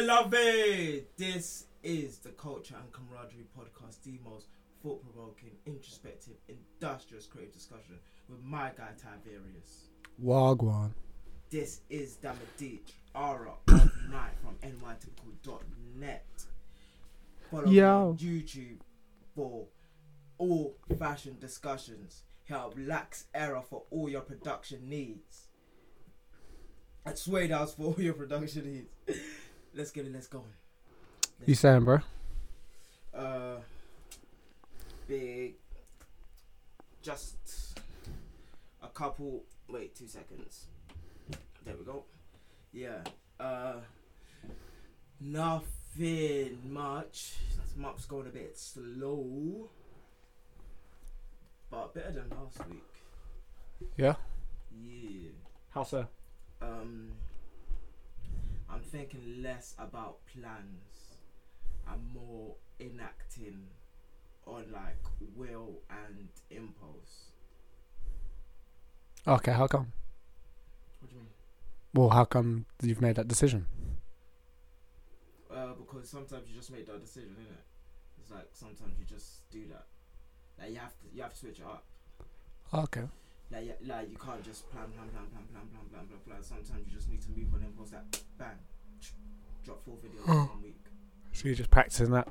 beloved. This is the Culture and Camaraderie podcast, the most thought provoking, introspective, industrious, creative discussion with my guy Tiberius. Wagwan. This is Damadich, Ara of Night from nytypical.net. Follow me on YouTube for all fashion discussions. Help Lax Era for all your production needs. At Suede House for all your production needs. Let's get it, let's go. You saying, bro? Uh, big. Just a couple. Wait, two seconds. There we go. Yeah. Uh, nothing much. This month's going a bit slow, but better than last week. Yeah. Yeah. How so? Um, I'm thinking less about plans and more enacting on like will and impulse. Okay, how come? What do you mean? Well, how come you've made that decision? Uh, because sometimes you just make that decision, innit? It's like sometimes you just do that. Like you have to, you have to switch it up. Okay. Like, you- like you can't just plan, plan, plan, plan, plan, plan, plan, plan, plan. Sometimes you just need to move on impulse. Like bang, drop four videos in one week. So you're just practicing that?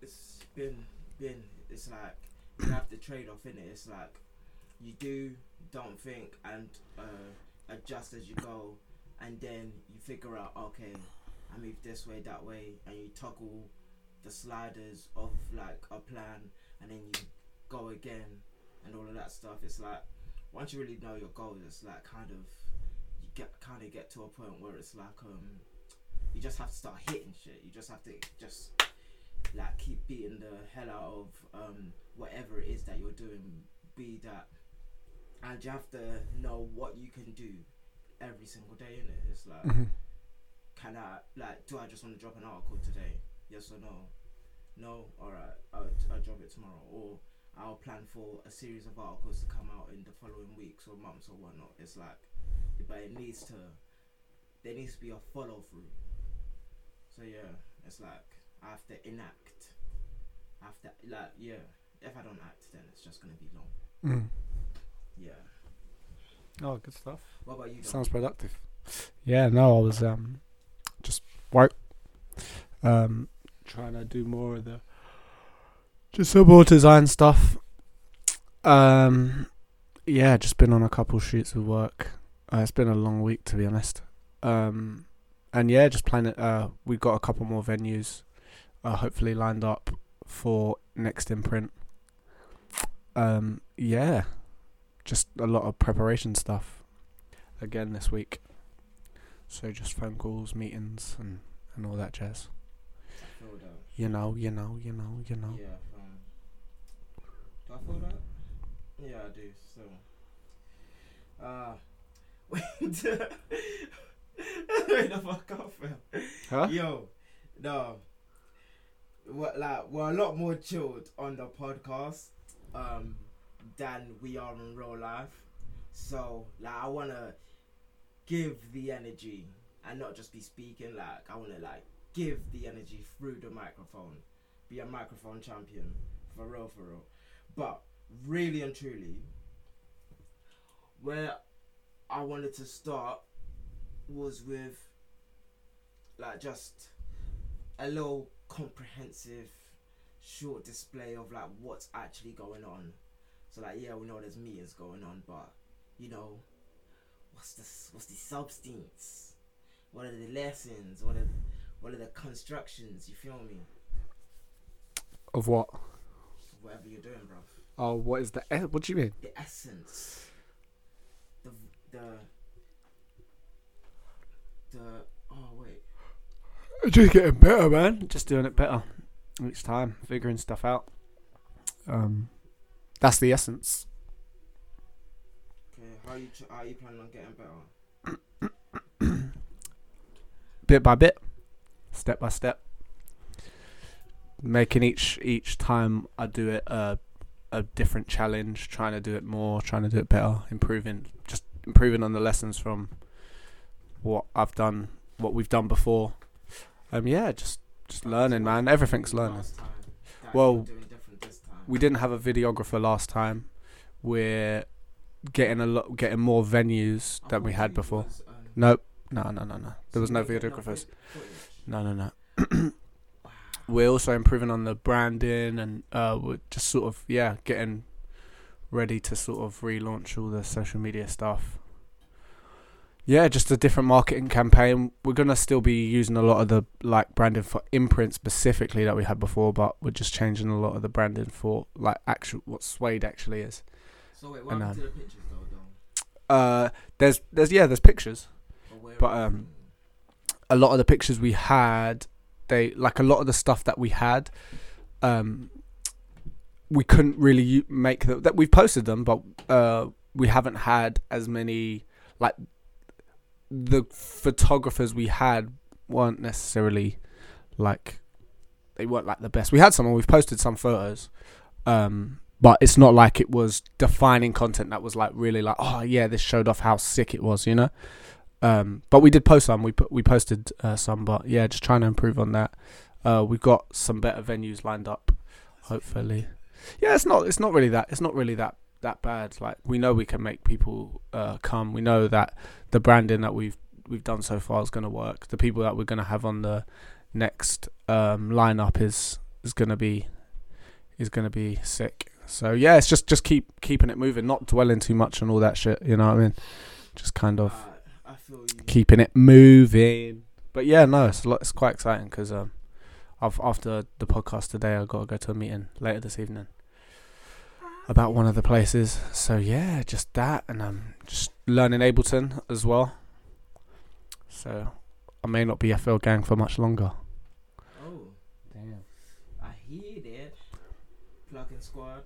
it's been been it's like you have to trade off in it. It's like you do don't think and uh, adjust as you go, and then you figure out okay, I move this way that way, and you toggle the sliders of like a plan, and then you go again, and all of that stuff. It's like once you really know your goals, it's like kind of you get kind of get to a point where it's like um you just have to start hitting shit. You just have to just like keep beating the hell out of um, whatever it is that you're doing. Be that, and you have to know what you can do every single day. In it, it's like, Mm-hmm. can I like do I just want to drop an article today? Yes or no? No. All right, I'll, I'll drop it tomorrow, or I'll plan for a series of articles to come out in the following weeks or months or whatnot. It's like, but it needs to, there needs to be a follow through. So yeah, it's like I have to enact. I have to like yeah. If I don't act, then it's just gonna be long. Mm. Yeah. Oh, good stuff. What about you? Dom? Sounds productive. Yeah, no, I was um just work um trying to do more of the just some more design stuff. Um yeah, just been on a couple shoots of work. Uh, it's been a long week to be honest. Um and yeah, just planning uh we've got a couple more venues uh hopefully lined up for next imprint. Um yeah. Just a lot of preparation stuff again this week. So just phone calls, meetings, and and all that jazz. You know, you know, you know, you know. Yeah. Do I feel that? Yeah, I do. So. Uh, wait. the fuck up, fam. Huh? Yo, no. What like we're a lot more chilled on the podcast um than we are in real life. So like I wanna give the energy and not just be speaking like I wanna like give the energy through the microphone. Be a microphone champion. For real, for real. But really and truly where I wanted to start was with like just a little comprehensive short display of like what's actually going on. So like yeah, we know there's meetings going on, but you know, what's the what's the substance? What are the lessons? What are what are the constructions? You feel me? Of what? Whatever you're doing, bro. Oh, what is the? What do you mean? The essence. The the the oh wait. Just getting better, man. Just doing it better each time, figuring stuff out. Um, that's the essence. Okay, how you ch- how you planning on getting better? bit by bit, step by step, making each each time I do it a a different challenge, trying to do it more, trying to do it better, improving, just improving on the lessons from what I've done, what we've done before, Um, yeah, just just learning, man. Everything's learning. last time that Well, you're doing different this time? We didn't have a videographer last time. We're getting a lot, getting more venues I than we had before. was, um, Nope. No, no, no, no. There was no videographers. No, no, no. We're also improving on the branding and uh, we're just sort of yeah getting ready to sort of relaunch all the social media stuff. Yeah, just a different marketing campaign. We're gonna still be using a lot of the like branding for imprint specifically that we had before, but we're just changing a lot of the branding for like actual what Suede actually is. So wait, what And, happened to the pictures though? though? Uh, there's there's yeah there's pictures. Or but, um, a lot of the pictures we had, they like a lot of the stuff that we had, um, we couldn't really make the, that. We've posted them, but uh, we haven't had as many like the photographers we had weren't necessarily like they weren't like the best. We had some, and we've posted some photos. Um, but it's not like it was defining content that was like really like oh yeah this showed off how sick it was you know um, but we did post some. We put, we posted uh, some, but yeah, just trying to improve on that. Uh, we've got some better venues lined up, hopefully. Yeah, it's not it's not really that it's not really that that bad. Like we know we can make people uh, come. We know that the branding that we've we've done so far is going to work. The people that we're going to have on the next um, lineup is is going to be is going to be sick. So yeah, it's just just keep keeping it moving, not dwelling too much on all that shit. You know what I mean? Just kind of Uh, I feel you. keeping it moving. But yeah, no, it's a lot, it's quite exciting because um, I've after the podcast today, I got to go to a meeting later this evening about one of the places. So yeah, just that, and I'm just learning Ableton as well. So I may not be FL Gang for much longer. Oh, Damn. I hear that. Plucking squad.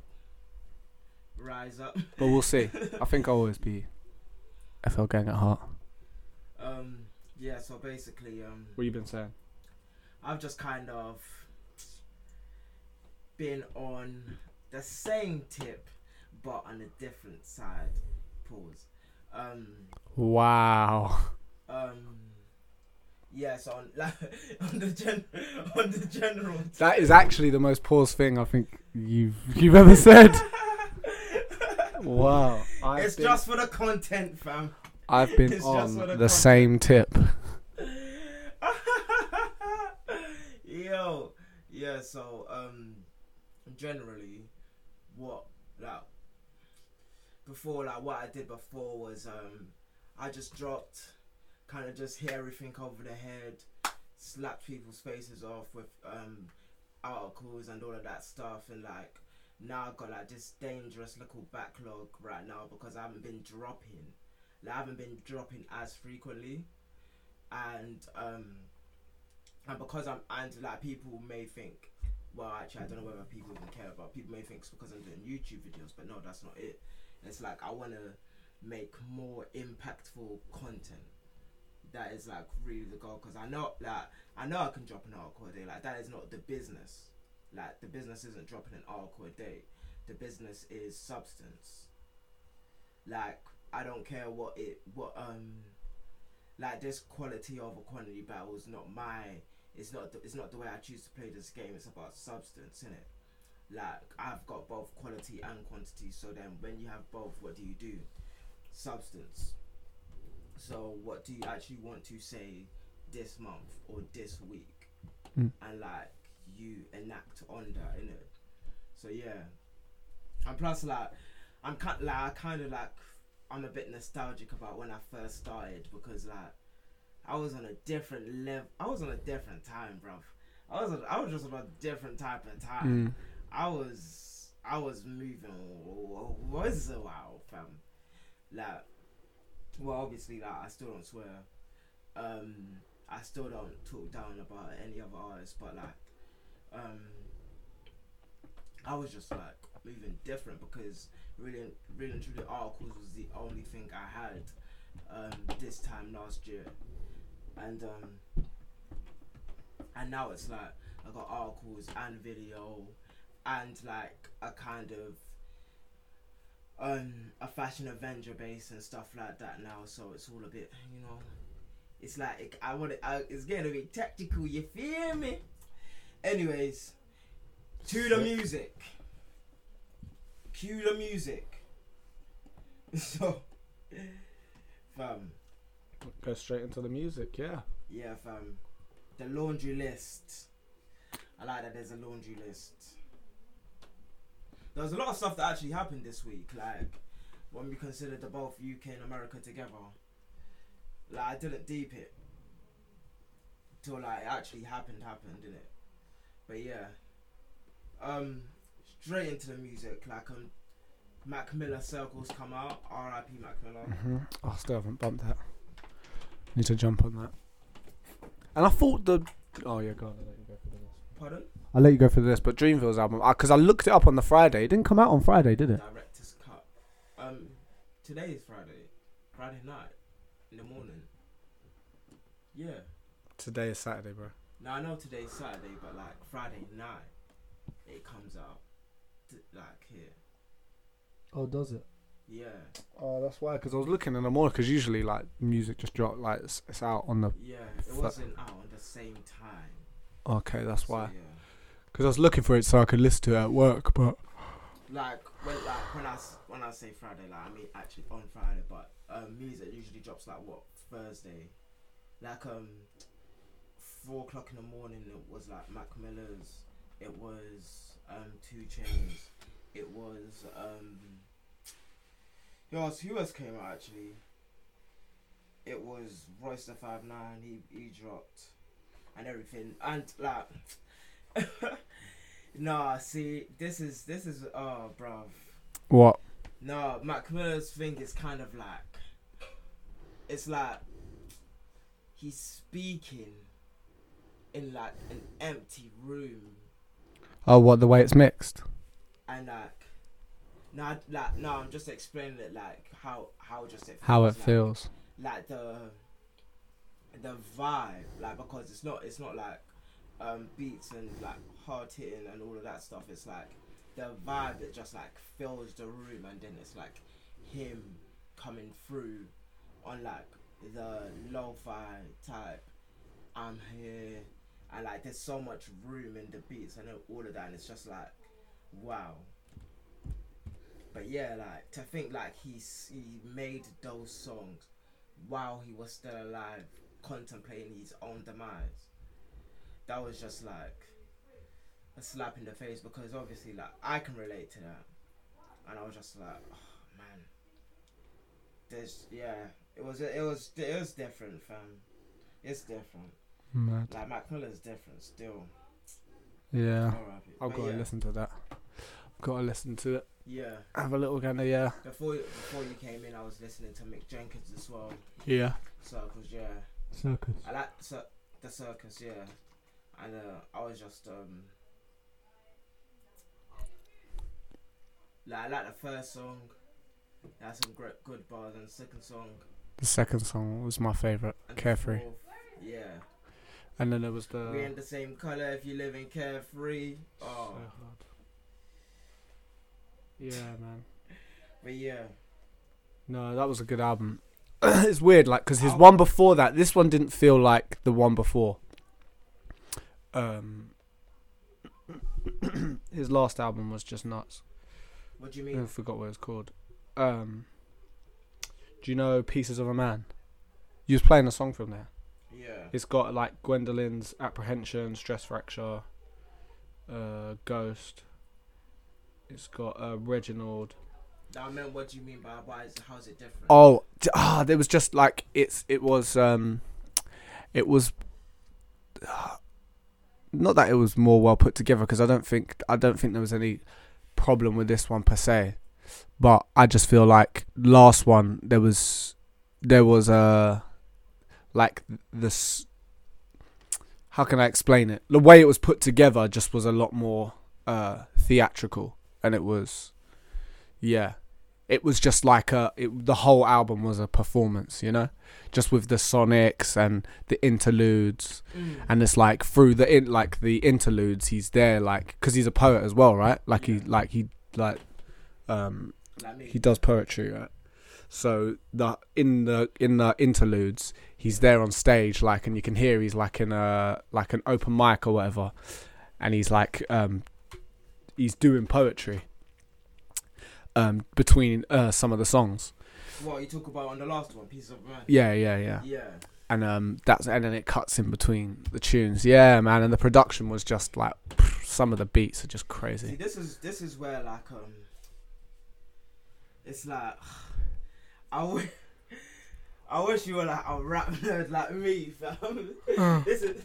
Rise up. But we'll see. I think I'll always be FL Gang at heart. Um, yeah. So basically, um, What you been saying? I've just kind of been on the same tip, but on a different side. Pause. Um, Wow. um, yeah. So on, like, on the gen, on the general. That is actually the most paused thing I think you've you've ever said. Wow. I've it's been, just for the content, fam. I've been it's on the the, same tip. Yo, yeah. So, um, generally, what like before, like what I did before was um, I just dropped, kind of just hit everything over the head, slapped people's faces off with um articles and all of that stuff, and like now I've got like this dangerous little backlog right now because I haven't been dropping. Like, I haven't been dropping as frequently, and um, and because I'm and like people may think, well, actually, I don't know whether people even care, but people may think it's because I'm doing YouTube videos, but no, that's not it. It's like I want to make more impactful content. That is like really the goal because I know like I know I can drop an article a day. Like that is not the business. Like the business isn't dropping an article a day. The business is substance. Like I don't care what it what um like this quality over quantity battle is not my it's not the, it's not the way I choose to play this game. It's about substance, in it. Like I've got both quality and quantity. So then when you have both, what do you do? Substance. So what do you actually want to say this month or this week? Mm. And like you enact on that, in it. So yeah. And plus like I'm kind like I kind of like I'm a bit nostalgic about when I first started because like I was on a different level. I was on a different time, bro. I was on, I was just on a different type of time. Mm. I was I was moving was a while, fam. Like, well, obviously, like I still don't swear. Um, I still don't talk down about any other artist, but like, um, I was just like moving different because really, really and truly, articles was the only thing I had um this time last year, and um, and now it's like I got articles and video and like a kind of um a fashion avenger base and stuff like that now so it's all a bit you know it's like I want it. It's getting a bit tactical. You feel me? Anyways, to the music. Cue the music. So, fam. Go straight into the music, yeah. Yeah, fam. The laundry list. I like that there's a laundry list. There was a lot of stuff that actually happened this week, like when we considered the both UK and America together. Like I didn't deep it till like it actually happened, happened, didn't it? But yeah, um, straight into the music. Like um, Mac Miller circles come out. R.I.P. Mac Miller. Mm-hmm. I still haven't bumped that. Need to jump on that. And I thought the. Oh yeah, go on. I'll let you go for this. Pardon? I'll let you go for this, but Dreamville's album, because I looked it up on the Friday. It didn't come out on Friday, did it? Director's cut. Um, today is Friday. Friday night in the morning. Yeah. Today is Saturday, bro. No, I know today's Saturday, but like Friday night, it comes out. Like here. Oh, does it? Yeah. Oh, that's why. Because I was looking in the morning. Because usually, like, music just drop like it's, it's out on the. Yeah. It wasn't out at the same time. Okay, that's So, why. yeah. Because I was looking for it so I could listen to it at work, but Like when like when I when I say Friday, like I mean actually on Friday, but um, music usually drops like what Thursday, like um four o'clock in the morning. It was like Mac Miller's. It was um 2 Chainz. It was um. Who else? Who else came out actually? It was Royce the Five Nine. He he dropped, and everything, and like. Nah, see, this is this is oh, bruv. what? No, Mac Miller's thing is kind of like it's like he's speaking in like an empty room Oh, what the way it's mixed? and like no like no I'm just explaining it like how how just it How it like, feels? like the the vibe like because it's not it's not like um beats and like hard hitting and all of that stuff it's like the vibe that just like fills the room and then it's like him coming through on like the lo-fi type I'm here and like there's so much room in the beats and all of that and it's just like wow but yeah like to think like he's he made those songs while he was still alive contemplating his own demise that was just like a slap in the face because obviously like I can relate to that and I was just like oh man there's yeah it was it was it was different fam it's different Mad. like Mac Miller's different still Yeah. R.I.P. I've But got to yeah, listen to that. I've got to listen to it. Yeah Have a little kind of yeah. before before you came in I was listening to Mick Jenkins as well Yeah. Circles yeah Circus. I like cir- the circus, yeah, and uh, I was just um, like I like the first song. It had some great good bars, and the second song. The second song was my favourite, And Carefree. fourth, yeah, And then there was the. we the. in the same color. If you live in carefree, oh, So hard. Yeah, man. but yeah, No, that was a good album. it's weird, like, because his one before that, this one didn't feel like the one before. Um, his last album was just nuts. what do you mean? I forgot what it's called. Um, do you know Pieces of a Man? You was playing a song from there. Yeah, It's got like Gwendolyn's Apprehension, Stress Fracture, uh, Ghost. It's got uh, Reginald. I meant what do you mean by why? Is, how's it different? Oh, d- ah, there was just like it's it was um, it was not that it was more well put together because I don't think I don't think there was any problem with this one per se, but I just feel like last one there was there was a like this. How can I explain it? The way it was put together just was a lot more uh, theatrical, and it was, yeah, it was just like a. It, the whole album was a performance, you know, just with the sonics and the interludes, Mm. and it's like through the in like the interludes, he's there like because he's a poet as well, right? Like he like he like um he does poetry, right? So the in the in the interludes, he's there on stage, like, and you can hear he's like in a like an open mic or whatever, and he's like um, he's doing poetry um between uh some of the songs. What you talk about on the last one, piece of man. Yeah, yeah, yeah. Yeah. and um that's and then it cuts in between the tunes yeah man and the production was just like some of the beats are just See, crazy this is this is where like um, it's like I wish I wish you were like a rap nerd like me, fam. Uh. this is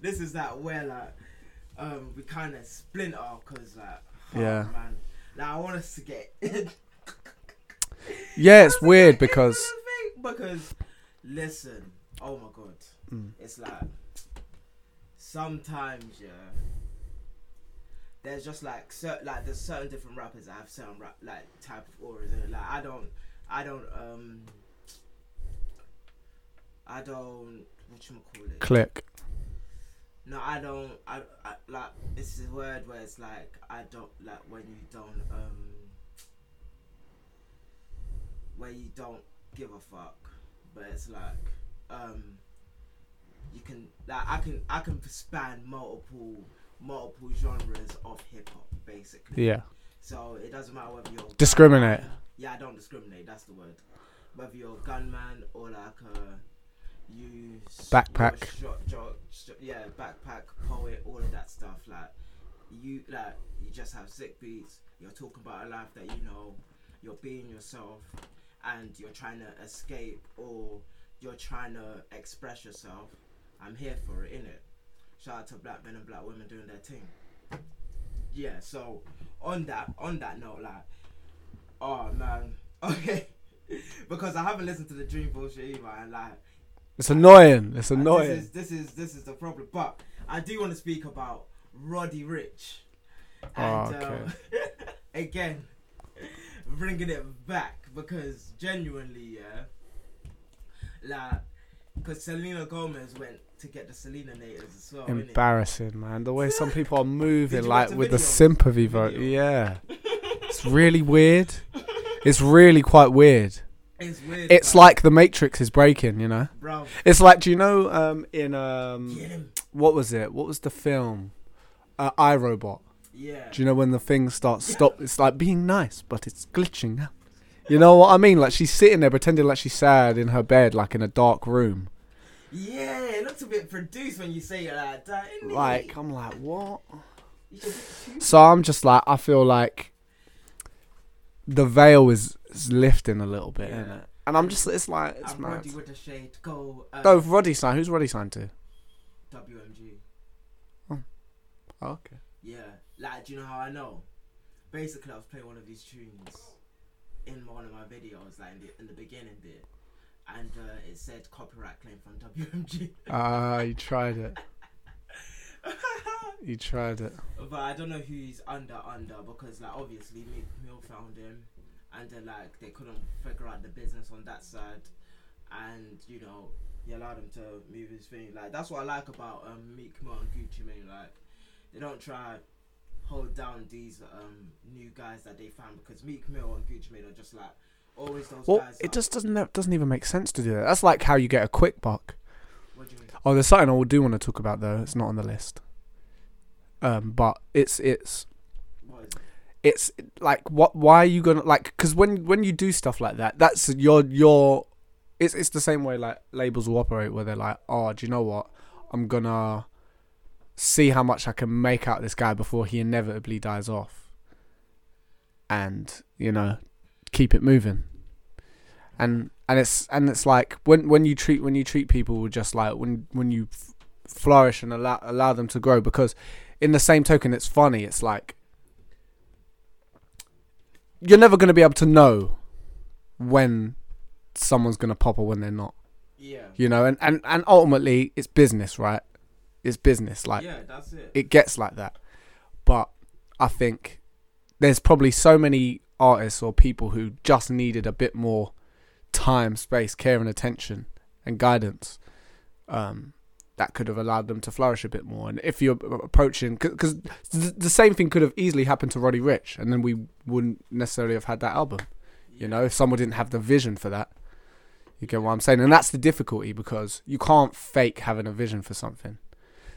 this is like where like um we kind of splinter because like oh, Yeah. man, like I want us to get yeah it's weird because because listen, oh my god, Mm. it's like sometimes yeah. There's just like certain like there's certain different rappers that have certain rap like type of auras in it. Like I don't I don't um I don't what you call it. click No, I don't. I, I like it's a word where it's like I don't like when you don't um where you don't give a fuck, but it's like um you can like I can I can span multiple multiple genres of hip hop basically. yeah So it doesn't matter whether you're Discriminate. gunman- Yeah, I don't discriminate. That's the word. Whether you're a gunman or like a you Backpack. yeah, backpack poet, all of that stuff. Like you, like you just have sick beats. You're talking about a life that you know. You're being yourself, and you're trying to escape or you're trying to express yourself. I'm here for it, innit? Shout out to black men and black women doing their thing. Yeah, so on that on that note, like, oh man, okay, because I haven't listened to the Dream bullshit either, and like, it's annoying it's annoying This is this is this is the problem. But I do want to speak about Roddy Ricch, ah, and Oh, okay. again, bringing it back because genuinely, yeah, like, because Selena Gomez went to get the Selena natives as well. embarrassing man the way some people are moving like with the sympathy vote video? yeah it's really weird it's really quite weird It's weird. it's like the matrix is breaking you know bro, it's like do you know um in um what was it? What was the film? Uh, iRobot. Yeah. Do you know when the thing starts stop? It's like being nice, but it's glitching. You know what I mean? Like she's sitting there pretending like she's sad in her bed, like in a dark room. Yeah, it looks a bit produced when you say it like that. Like I'm like, what? You should be too- So I'm just like, I feel like the veil is, is lifting a little bit, Yeah. isn't it? And I'm just, it's like, it's I'm mad. Roddy with the shade. Go. Uh, Oh, Roddy signed. Who's Roddy signed to? WMG. Oh, okay. Yeah, like, do you know how I know? Basically, I was playing one of these tunes in one of my videos, like in the, in the beginning bit, and uh, it said copyright claim from WMG. Ah, you tried it. You tried it. but I don't know who he's under under because, like, obviously Meek Mill found him, and then like they couldn't figure out the business on that side, and you know he allowed him to move his thing. Like that's what I like about um, Meek Mill and Gucci Mane. Like they don't try hold down these um, new guys that they found because Meek Mill and Gucci Mane are just like always those Well, guys. it just doesn't doesn't even make sense to do that. That's like how you get a quick buck. What do you mean? Oh, there's something I would do want to talk about though. It's not on the list. Um, but it's it's What is it? It's like what? Why are you gonna like? Because when when you do stuff like that, that's your your. It's it's the same way like labels will operate where they're like, oh, do you know what? I'm gonna see how much I can make out this guy before he inevitably dies off, and you know, keep it moving. And and it's and it's like when when you treat when you treat people just like when when you flourish and allow allow them to grow because in the same token it's funny it's like you're never going to be able to know when someone's going to pop or when they're not Yeah. you know and, and and ultimately it's business right it's business like yeah, that's it. it gets like that but i think there's probably so many artists or people who just needed a bit more time space care and attention and guidance um that could have allowed them to flourish a bit more and if you're approaching because the same thing could have easily happened to roddy ricch and then we wouldn't necessarily have had that album you know if someone didn't have the vision for that You get what I'm saying? And that's the difficulty because you can't fake having a vision for something.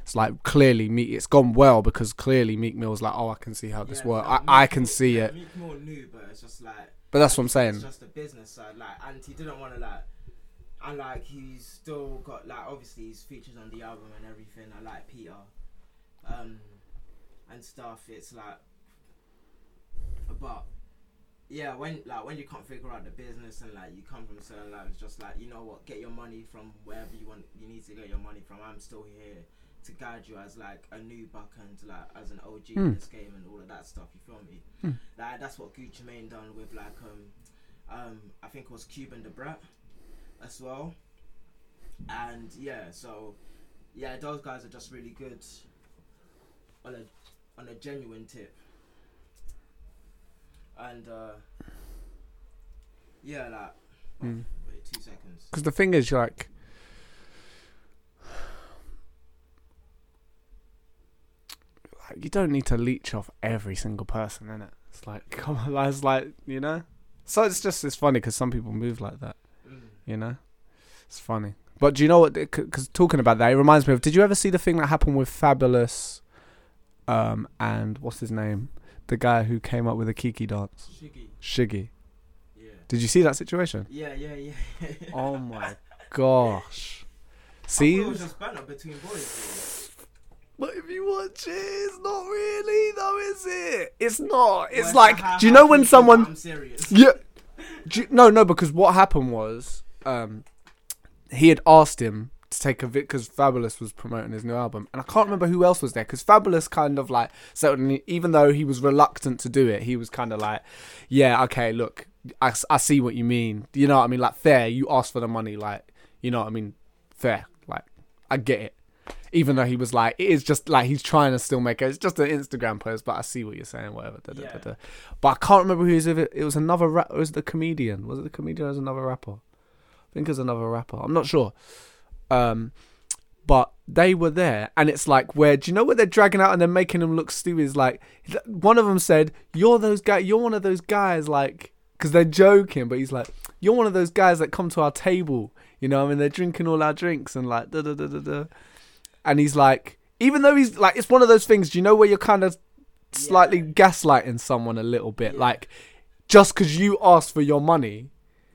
It's like clearly Meek. It's gone well because clearly Meek Mill's like, oh, I can see how this Yeah, works. no, I, Meek I can see yeah, it. Meek Mill knew, but it's just like. But that's what I'm It's saying. just the business side, like, and he didn't want to like, and like he's still got like obviously he's features on the album and everything. I like Peter, um, and stuff. It's like, but yeah, when like when you can't figure out the business and like you come from certain lives, just like you know what, get your money from wherever you want. You need to get your money from. I'm still here to guide you as like a new buck and like as an OG Hmm. in this game and all of that stuff. You feel me? Hmm. Like that's what Gucci Mane done with like um um I think it was Cuban the Brat as well. And yeah, so yeah, those guys are just really good on a on a genuine tip. And uh yeah, like oh, Mm. wait two seconds. Because the thing is, like, like, you don't need to leech off every single person, innit? It's like, come on, like, it's like, you know? So it's just, it's funny because some people move like that. You know? It's funny. But do you know what? Because talking about that, it reminds me of, did you ever see the thing that happened with Fabolous um, and what's his name? The guy who came up with the Kiki dance? Shiggy. Shiggy. Yeah. Did you see that situation? Yeah, yeah, yeah. Oh my gosh. See? thought it was just banter between boys. But if you watch it, it's not really though, is it? It's not. It's Well, like, do you know when someone? I'm serious. Yeah. Do you- no, no, because what happened was, um, he had asked him to take a vid because Fabolous was promoting his new album, and I can't remember who else was there because Fabolous kind of like so even though he was reluctant to do it, he was kind of like, yeah, okay, look, I, I see what you mean. You know what I mean? Like fair, you asked for the money, like you know what I mean? Fair, like I get it. Even though he was like, it is just like he's trying to still make it. It's just an Instagram post, but I see what you're saying. Whatever. Da, da, Yeah. da. But I can't remember who was with it. It was another. Ra- it was the comedian. Was it the comedian? or was it another rapper? I think it was another rapper. I'm not sure. Um, but they were there, and it's like where do you know what they're dragging out and they're making them look stupid? It's like one of them said, "You're those guys. You're one of those guys." Like because they're joking, but he's like, "You're one of those guys that come to our table." You know, I mean, they're drinking all our drinks and like da da da da da. And he's like, even though he's like, it's one of those things. Do you know where you're kind of slightly Yeah. gaslighting someone a little bit, Yeah. like just because you asked for your money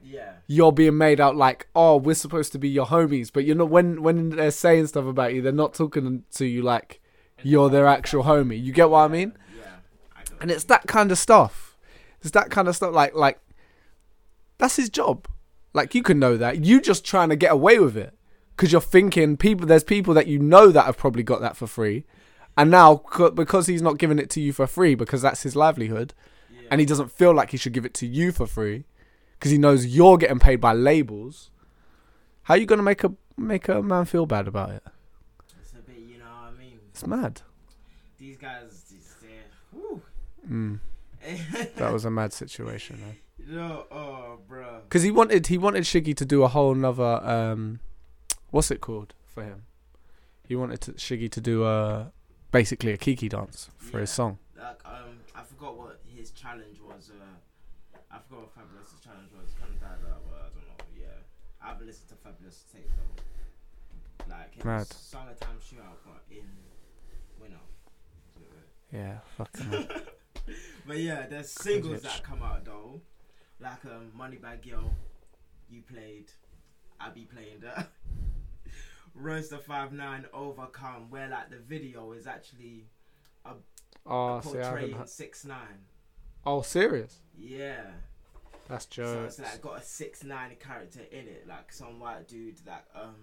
Yeah. you're being made out like, oh, we're supposed to be your homies, but you're not. When when they're saying stuff about you, they're not talking to you like you're their actual homie. You get what I mean? Yeah. I And it's that kind of stuff. It's that kind of stuff. Like like that's his job. Like you can know that. You just trying to get away with it because you're thinking people. There's people that you know that have probably got that for free, and now because he's not giving it to you for free because that's his livelihood, Yeah. and he doesn't feel like he should give it to you for free because he knows you're getting paid by labels. How are you gonna make a make a man feel bad about it? It's a bit, you know what I mean? It's mad. These guys, they're. Mm, that was a mad situation. Eh? no, oh, bro. Because he wanted he wanted Shiggy to do a whole nother um, what's it called for him? He wanted to, Shiggy to do a basically a Kiki dance for his song. Like, um, I forgot what his challenge was. Uh, I forgot what Fabolous's challenge was. Kind of died out, but I don't know. Yeah, I haven't listened to Fabulous tape though. Like, it Mad. summertime shootout, but in winter. Yeah, fucking. But yeah, there's singles that come out though, like um, Moneybagg Yo, you played, I be playing that. Royce da Five Nine Overcome, where like the video is actually oh, see, I haven't. portraying six nine. Oh, serious? Yeah, That's so jokes. it's like got a six nine character in it, like some white dude that um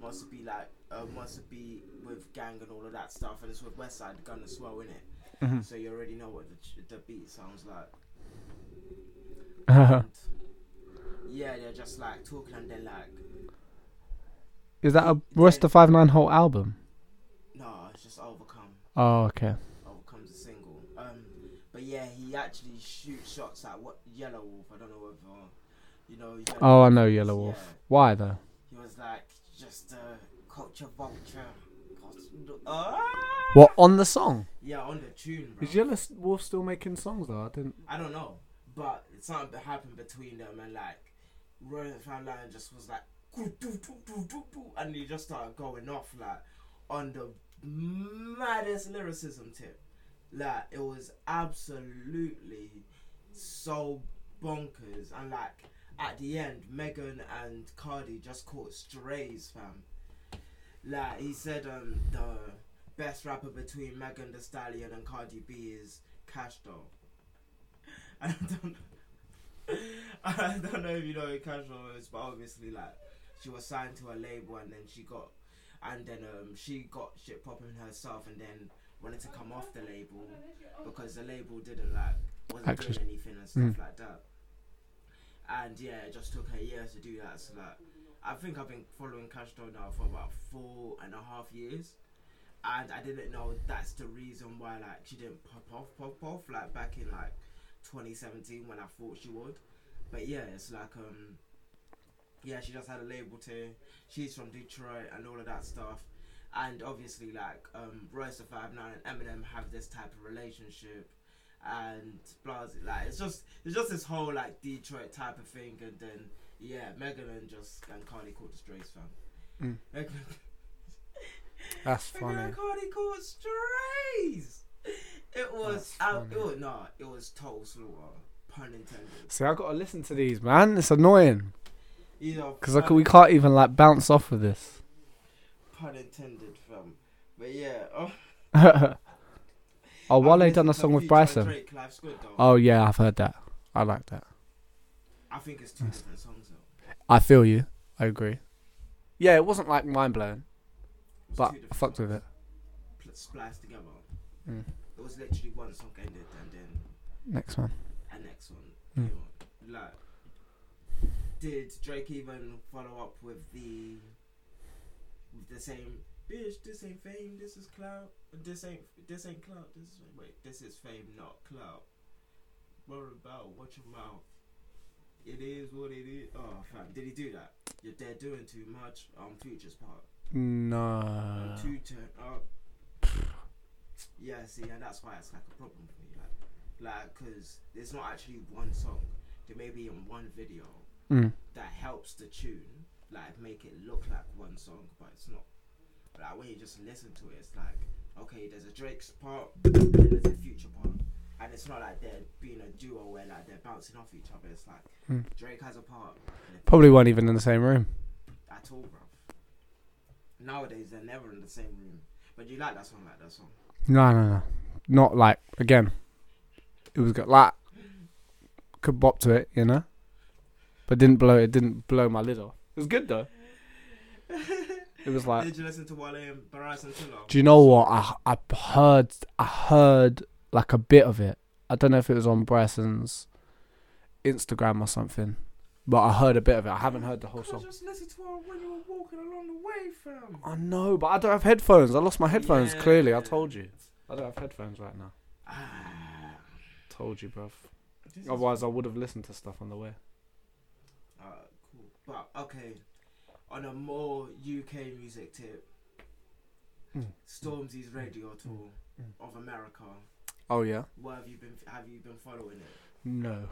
wants to be like uh, wants to be with gang and all of that stuff, and it's with Westside Gun as well in it. Mhm. So you already know what the, the beat sounds like. Uh-huh. And yeah, they're just like talking and then like, Is that a Royce Five Nine whole album? no, it's just overcome. Oh, okay. Overcome's a single. Um, but yeah, he actually shoots shots at what Yelawolf. I don't know whether you know. Yellow Oh, I know Yelawolf. yeah. Why though? He was like just a culture vulture. Ah! What on the song? Yeah, on the tune, bro. Is Yellow Wolf still making songs though? I didn't. I don't know, but something happened between them, and like Royal Fan Lion just was like, "Doo, doo, doo, doo, doo, doo," and he just started going off like on the maddest lyricism tip. Like it was absolutely so bonkers, and like at the end, Megan and Cardi just caught strays, fam. Like he said, um, the best rapper between Megan Thee Stallion and Cardi B is Kash Doll. I don't, I don't know if you know who Kash Doll is, but obviously, like, she was signed to a label and then she got, and then um, she got shit popping herself and then wanted to come off the label because the label didn't like wasn't Actually- doing anything and stuff Mm. like that. And yeah, it just took her years to do that. So like, I think I've been following Kash Doll now for about four and a half years, and I didn't know that's the reason why like she didn't pop off, pop off like back in like 2017 when I thought she would. But yeah, it's like um, yeah, she just had a label too. She's from Detroit and all of that stuff. And obviously, like um, Royce da Five Nine and Eminem have this type of relationship, and blah. Like it's just it's just this whole like Detroit type of thing, and then yeah, Megan and just and Cardi caught the strays, fam. Mm. That's funny. and Cardi caught strays. It was out. It was nah. It was total slaughter. Pun intended. See, I gotta listen to these, man. It's annoying You know, because we can't even like bounce off of this. Pun intended, fam. But yeah. Oh, oh, Wale done a song with Bryson. Drake, Oh yeah, I've heard that. I like that. I think it's two different songs though. I feel you. I agree. Yeah, it wasn't like mind blowing, but I fucked with it. pl- spliced together. Mm. It was literally one song ended and then Next one. a next one. Mm. Like, did Drake even follow up with the with the same bitch? This ain't fame. This is clout. This ain't this ain't clout. This is wait. This is fame, not clout. Worry about watch your mouth. It is what it is. Oh, fam, did he do that? You're they're doing too much on Future's part. No. Two turn up. Yeah, see, and that's why it's like a problem for me. Like, like, cause there's not actually one song. There may be in one video Mm. that helps the tune, like make it look like one song, but it's not. Like when you just listen to it, it's like, okay, there's a Drake's part, and there's a Future part, and it's not like they're being a duo where like they're bouncing off each other. It's like Mm. Drake has a part, Probably weren't even in the same room. at all, bro. Nowadays they're never in the same room. But you like that song, like that song. No, no, no. Not like again. It was good. Like could bop to it, you know, but didn't blow. It didn't blow my lid off. It was good though. It was like. Did you listen to Wale and Bryson Tiller? Do you know what? I I heard I heard like a bit of it. I don't know if it was on Bryson's Instagram or something, but I heard a bit of it. I haven't heard the whole song. just listen to her when you were walking along the way, fam. I know, but I don't have headphones. I lost my headphones. Yeah. Clearly, I told you. I don't have headphones right now. Ah, Told you, bruv. Otherwise, I would have listened to stuff on the way. But okay, on a more UK music tip, Mm. Stormzy's radio tour Mm. of America. Oh yeah. What have you been? Have you been following it? No.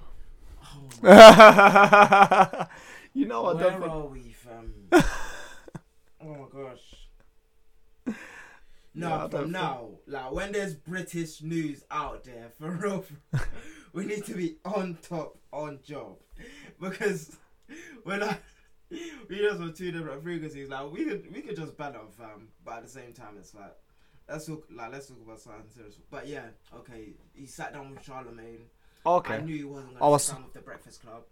Oh you know I Where don't. think- are we, fam? oh my gosh. No, I don't think- like when there's British news out there, for real, we need to be on top, on job, because when I we just on two different frequencies, like we could we could just banter, fam, but at the same time, it's like let's talk like let's talk about something serious. But yeah, okay, he sat down with Charlemagne. Okay. I knew he wasn't gonna was- sit down with the Breakfast Club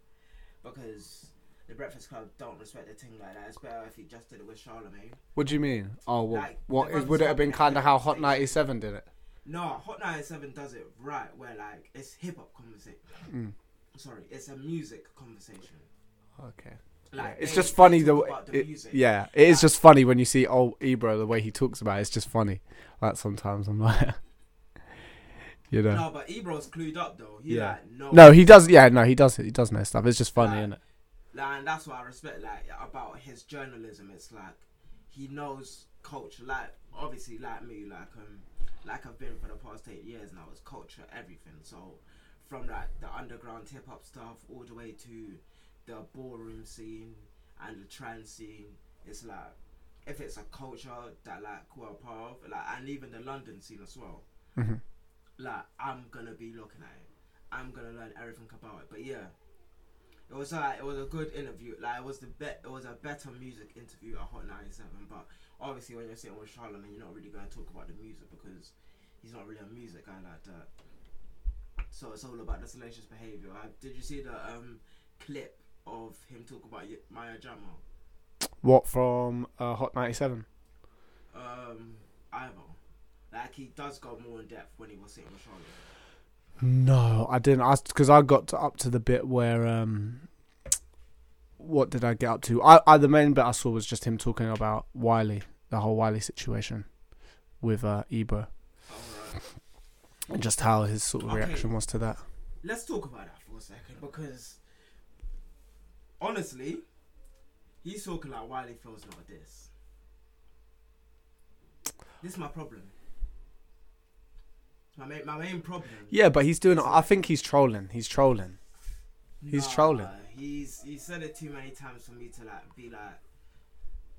because the Breakfast Club don't respect the thing like that. It's better if he just did it with Charlemagne. What do you mean? Oh, what? Like, what is, would it have been kind of how Hot ninety seven did it? No, Hot 97 does it right, where like it's hip hop conversation. Mm. Sorry, it's a music conversation. Okay. Like Yeah, it's just funny the, about the it, yeah it is Like- just funny when you see old Ebro the way he talks about it it's just funny like sometimes I'm like you know No, but Ebro's clued up though. He Yeah. like no. no he does yeah no he does he does know stuff it's just funny Like, isn't it Like, and that's what I respect like about his journalism. It's like he knows culture. Like obviously, like me, like um, like I've been for the past eight years now. It's culture, everything. So from like the underground hip hop stuff all the way to the ballroom scene and the trance scene. It's like if it's a culture that like we're a part of, like and even the London scene as well. hmm Like I'm gonna be looking at it. I'm gonna learn everything about it. But yeah, it was like it was a good interview. Like it was the bet. It was a better music interview at Hot 97. But obviously, when you're sitting with Charlemagne, you're not really gonna talk about the music because he's not really a music guy like that. So it's all about the salacious behavior. Uh, did you see the um clip of him talk about Y- Maya Jama? What from uh, Hot 97? Um, Ivo. Like he does go more in depth when he was sitting with Charlemagne. No, I didn't. I because I got to, up to the bit where um, what did I get up to? I, I the main bit I saw was just him talking about Wiley, the whole Wiley situation with uh, Ebro, Alright. and just how his sort of Okay. reaction was to that. let's talk about that for a second because honestly, he's talking like Wiley feels not this. This is my problem. My main, my main problem. Yeah, but he's doing. I think he's trolling. He's trolling. he's trolling. He's he said it too many times for me to like be like,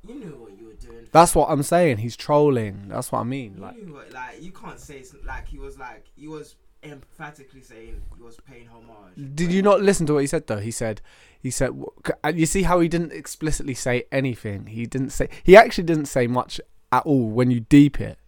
you knew what you were doing. That's what I'm saying. He's trolling. That's what I mean. Like, knew what, like you can't say like he was like he was emphatically saying he was paying homage. did you not listen to what he said though? He said, he said, and uh, you see how he didn't explicitly say anything. He didn't say. He actually didn't say much at all when you deep it.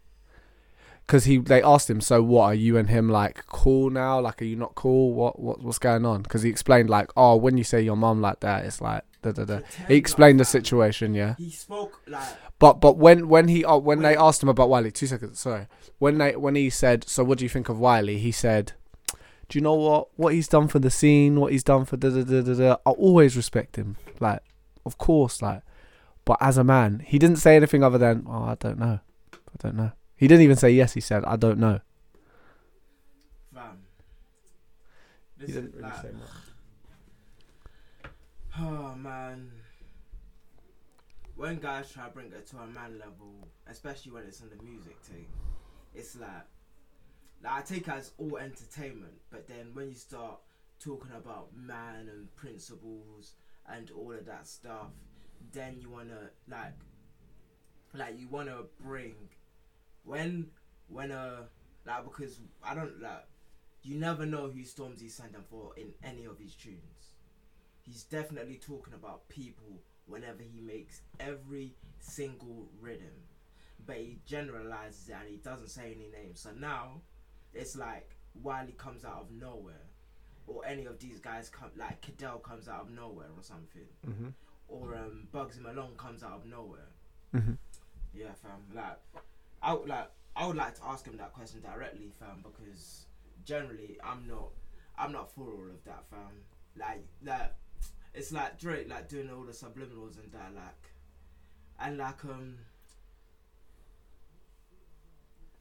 Because he, they asked him, so what are you and him like cool now? Like, are you not cool? What, what what's going on? Because he explained like, oh, when you say your mom like that, it's like da da da. He explained the situation, yeah. He spoke like But but when when he uh, when they asked him about Wiley, two seconds, sorry. When they when he said, so what do you think of Wiley? He said, do you know what what he's done for the scene, what he's done for da da da da da. I always respect him, like of course, like. But as a man, he didn't say anything other than, oh, I don't know, I don't know. He didn't even say yes. He said, I don't know. fam. He didn't really like- say much. Oh man. When guys try to bring it to a man level, especially when it's in the music thing, it's like, like I take it as all entertainment, but then when you start talking about man and principles and all of that stuff, then you wanna like, like you wanna bring when when a like because I don't like you never know who Stormzy sending for in any of his tunes he's definitely talking about people whenever he makes every single rhythm. But he generalizes it and he doesn't say any names. So now it's like Wiley comes out of nowhere. Or any of these guys come like Cadell comes out of nowhere or something. Mm-hmm. Or um Bugsy Malone comes out of nowhere. Mm-hmm. Yeah, fam. Like I would like I would like to ask him that question directly, fam, because generally I'm not I'm not for all of that, fam. Like like it's like Drake like doing all the subliminals and that like and like um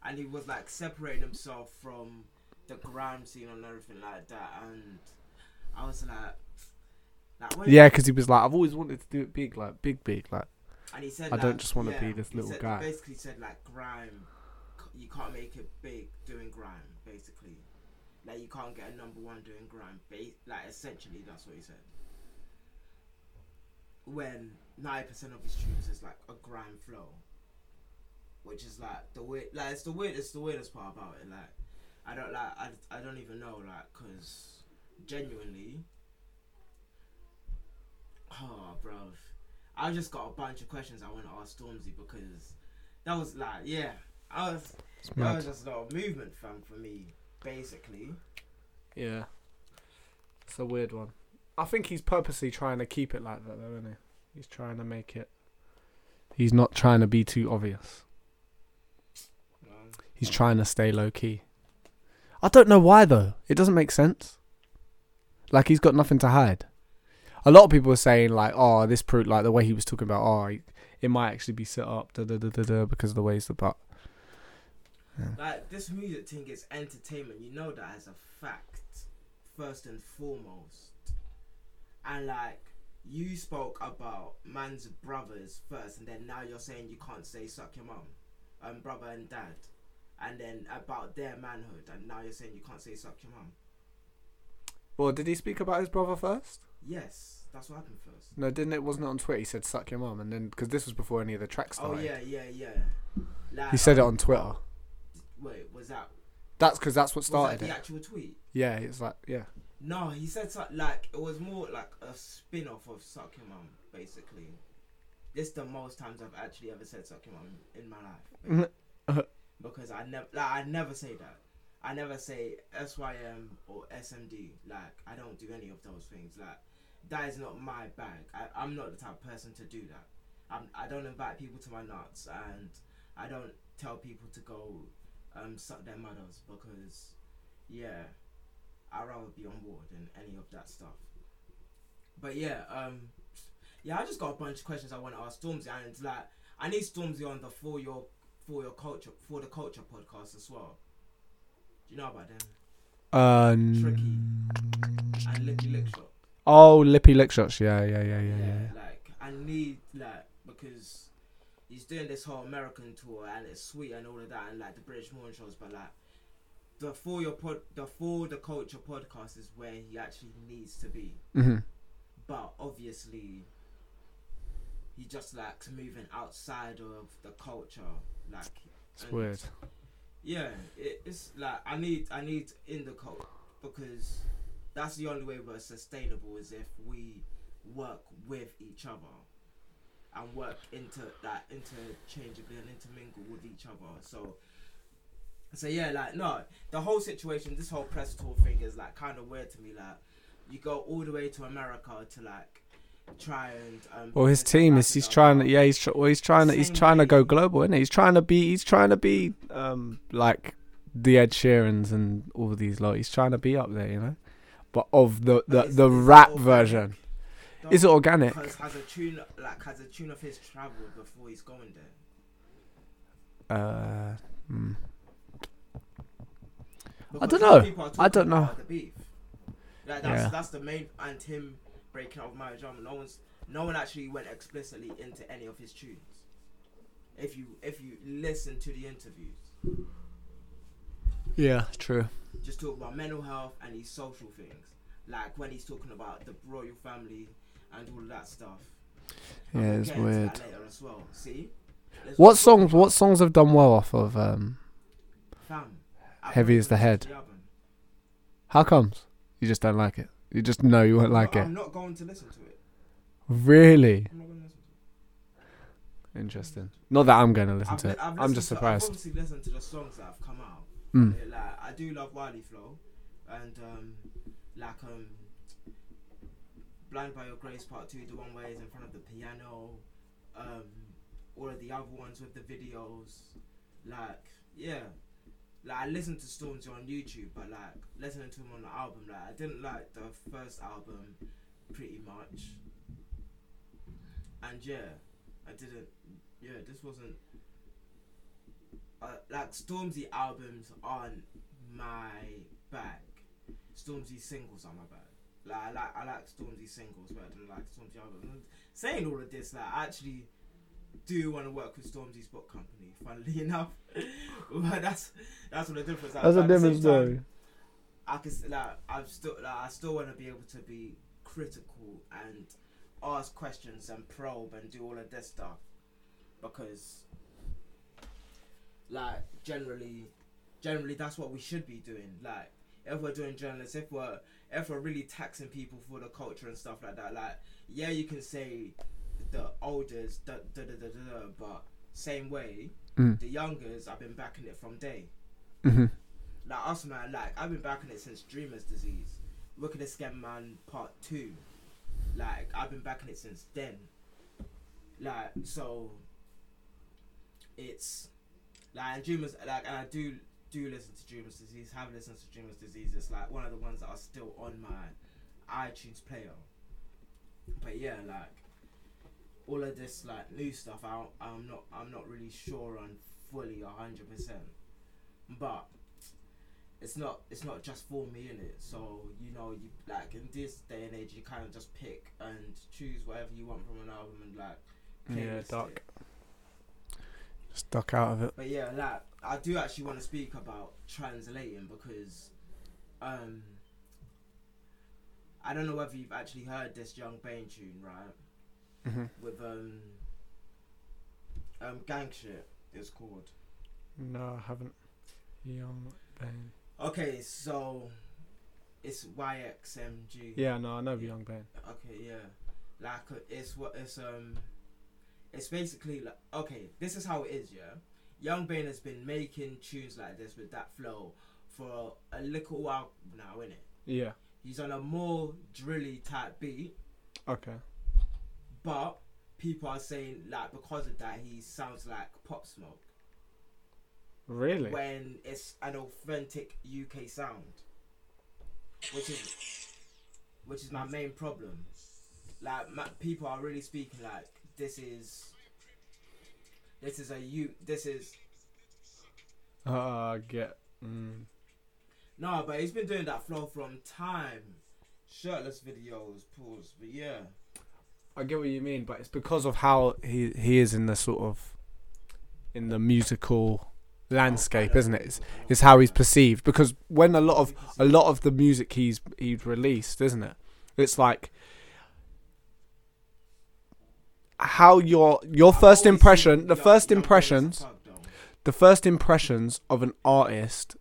and he was like separating himself from the grime scene and everything like that and I was like like Yeah, because he was like, I've always wanted to do it big, like big, big, like. And he said, I like, don't just wanna yeah, be this little said- guy. Basically, said like grime, you can't make it big doing grime. Basically, like you can't get a number one doing grime. Ba- like essentially, that's what he said. When ninety percent of his tunes is like a grime flow, which is like the weird, like it's the weird, it's the weirdest part about it. Like I don't like, I, I don't even know, like, cause genuinely, oh, bruv. I just got a bunch of questions I want to ask Stormzy because that was like, yeah, I was that was just a lot of movement, fam, for me, basically. Yeah. It's a weird one. I think he's purposely trying to keep it like that, though, isn't he? He's trying to make it. He's not trying to be too obvious. He's trying to stay low key. I don't know why, though. It doesn't make sense. Like, he's got nothing to hide. A lot of people are saying, like, oh, this proof, like, the way he was talking about, oh, it, it might actually be set up, da da da da da, because of the way he's about. like this music thing is entertainment. You know that as a fact, first and foremost. And like you spoke about man's brothers first, and then now you're saying you can't say suck your mum, um, brother and dad, and then about their manhood, and now you're saying you can't say suck your mum. Well, did he speak about his brother first? Yes, that's what happened first. No, didn't it? Wasn't it on Twitter? He said "suck your mum," and then because this was before any of the tracks Oh yeah, yeah, yeah. Like, He said it um, on Twitter. Wait, was that That's because that's what was that started the it. actual tweet? Yeah, it's like yeah. No, he said something like it was more like a spin off of Suck Your Mum, basically. This the most times I've actually ever said Suck Your Mum in my life. because I never like I never say that. I never say SYM or SMD. Like I don't do any of those things. Like that is not my bag. I, I'm not the type of person to do that. I'm, I don't invite people to my nuts and I don't tell people to go um, suck their mothers because yeah, I'd rather be on board than any of that stuff. But yeah, um, yeah, I just got a bunch of questions I want to ask Stormzy, and it's like I need Stormzy on the for your for your culture for the culture podcast as well. Do you know about them? Uh, Tricky. And Lippy Lick Shot. Oh, lippy lick shots. Yeah, yeah, yeah, yeah, yeah. Like I need like because he's doing this whole American tour and it's sweet and all of that and like the British morning shows, but like the for your pod the for the culture podcast is where he actually needs to be. hmm But obviously he just likes moving outside of the culture. Like It's weird. Yeah, it, it's like I need I need in the cult because that's the only way we're sustainable is if we work with each other and work into that interchangeably and intermingle with each other. So so yeah, like no, the whole situation, this whole press tour thing is like kind of weird to me. Like you go all the way to America to like try and um, Well, his team is he's trying to yeah he's tr- well he's trying to he's trying to go global, isn't he? He's trying to be he's trying to be um like the Ed Sheerans and all these lot. He's trying to be up there, you know. But of the the, the rap version, is it organic? Because has a tune like has a tune of his travelled before he's going there? Uh, hmm. Because dunno. I don't know. The beef. Like that's Yeah. that's the main and him breaking up with Maya Jama. No one's no one actually went explicitly into any of his tunes. If you if you listen to the interviews, Yeah, true. just talk about mental health and these social things. Like when he's talking about the royal family and all of that stuff. And Yeah, we'll it's weird. that later as well. See. What songs? What songs have done well off of um? Fam. I've Heavy is the Head. How comes you just don't like it? You just know you won't like it. I'm not going to listen to it. Really I'm not going to listen to it. interesting. Not that I'm going to listen I've to it. I've I'm just to- I've surprised. obviously listened to the songs that have come out. Mm. Like I do love Wiley Flow, and um, like um, Blind by Your Grace Part Two, the one where he's in front of the piano, um, all of the other ones with the videos, like yeah. Like I listened to Stormzy on YouTube, but like listening to him on the album, like I didn't like the first album pretty much. And yeah, I didn't. Yeah, this wasn't. Uh, like Stormzy albums aren't my bag. Stormzy singles are my bag. Like I like I like Stormzy singles, but I don't like Stormzy albums. And saying all of this, like I actually do want to work with Stormzy's book company. Funnily enough, but that's that's what the difference. That's a different same story. time, I can like I'm still like I still want to be able to be critical and ask questions and probe and do all of this stuff because like generally generally that's what we should be doing like if we're doing journalists if we're if we're really taxing people for the culture and stuff like that like yeah you can say the olders da, da, da, da, da, da, but same way Mm. the youngers i've been backing it from day hmm like us, man, like I've been backing it since Dreamer's Disease. Look at the Skengman Part Two. Like I've been backing it since then. Like so, it's like Dreamer's like and I do do listen to Dreamer's Disease. Have listened to Dreamer's Disease. It's like one of the ones that are still on my iTunes player. But yeah, like all of this like new stuff, I I'm not I'm not really sure on fully hundred percent. But it's not it's not just for me in it. So you know you like in this day and age you kind of just pick and choose whatever you want from an album and like Yeah, duck. it. Just duck out of it. But yeah, like I do actually want to speak about translating because um I don't know whether you've actually heard this Young Bane tune, right? Hmm With um, um, gang shit. It's called. No, I haven't. Young Bane. Okay, so it's YXNG. Yeah, no, I know Young Bane. Okay, yeah. Like it's what it's um, it's basically like okay. This is how it is, yeah. Young Bane has been making tunes like this with that flow for a little while now, innit? Yeah. He's on a more drilly type beat, Okay. But people are saying like because of that he sounds like Pop Smoke Really? when it's an authentic UK sound, which is which is my main problem. Like my, people are really speaking like this is this is a you this is Uh, get. Mm. no, but he's been doing that flow from time, shirtless videos, pause. But yeah, I get what you mean, but it's because of how he he is in the sort of in the musical landscape, isn't it? It's, it's how he's perceived. Because when a lot of a lot of the music he's he's released, isn't it? It's like how your your first impression, the first impressions, the first impressions of an artist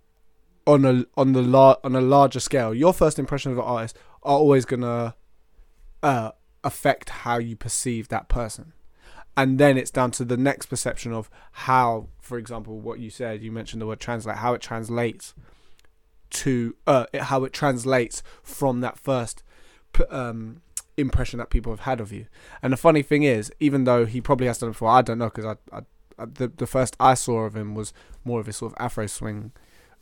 on a on the lar- on a larger scale, your first impression of an artist are always gonna uh, affect how you perceive that person, and then it's down to the next perception of how, for example, what you said. You mentioned the word translate, how it translates to uh, how it translates from that first um, impression that people have had of you. And the funny thing is, even though he probably has done it before, I don't know because I, I the the first I saw of him was more of his sort of Afro swing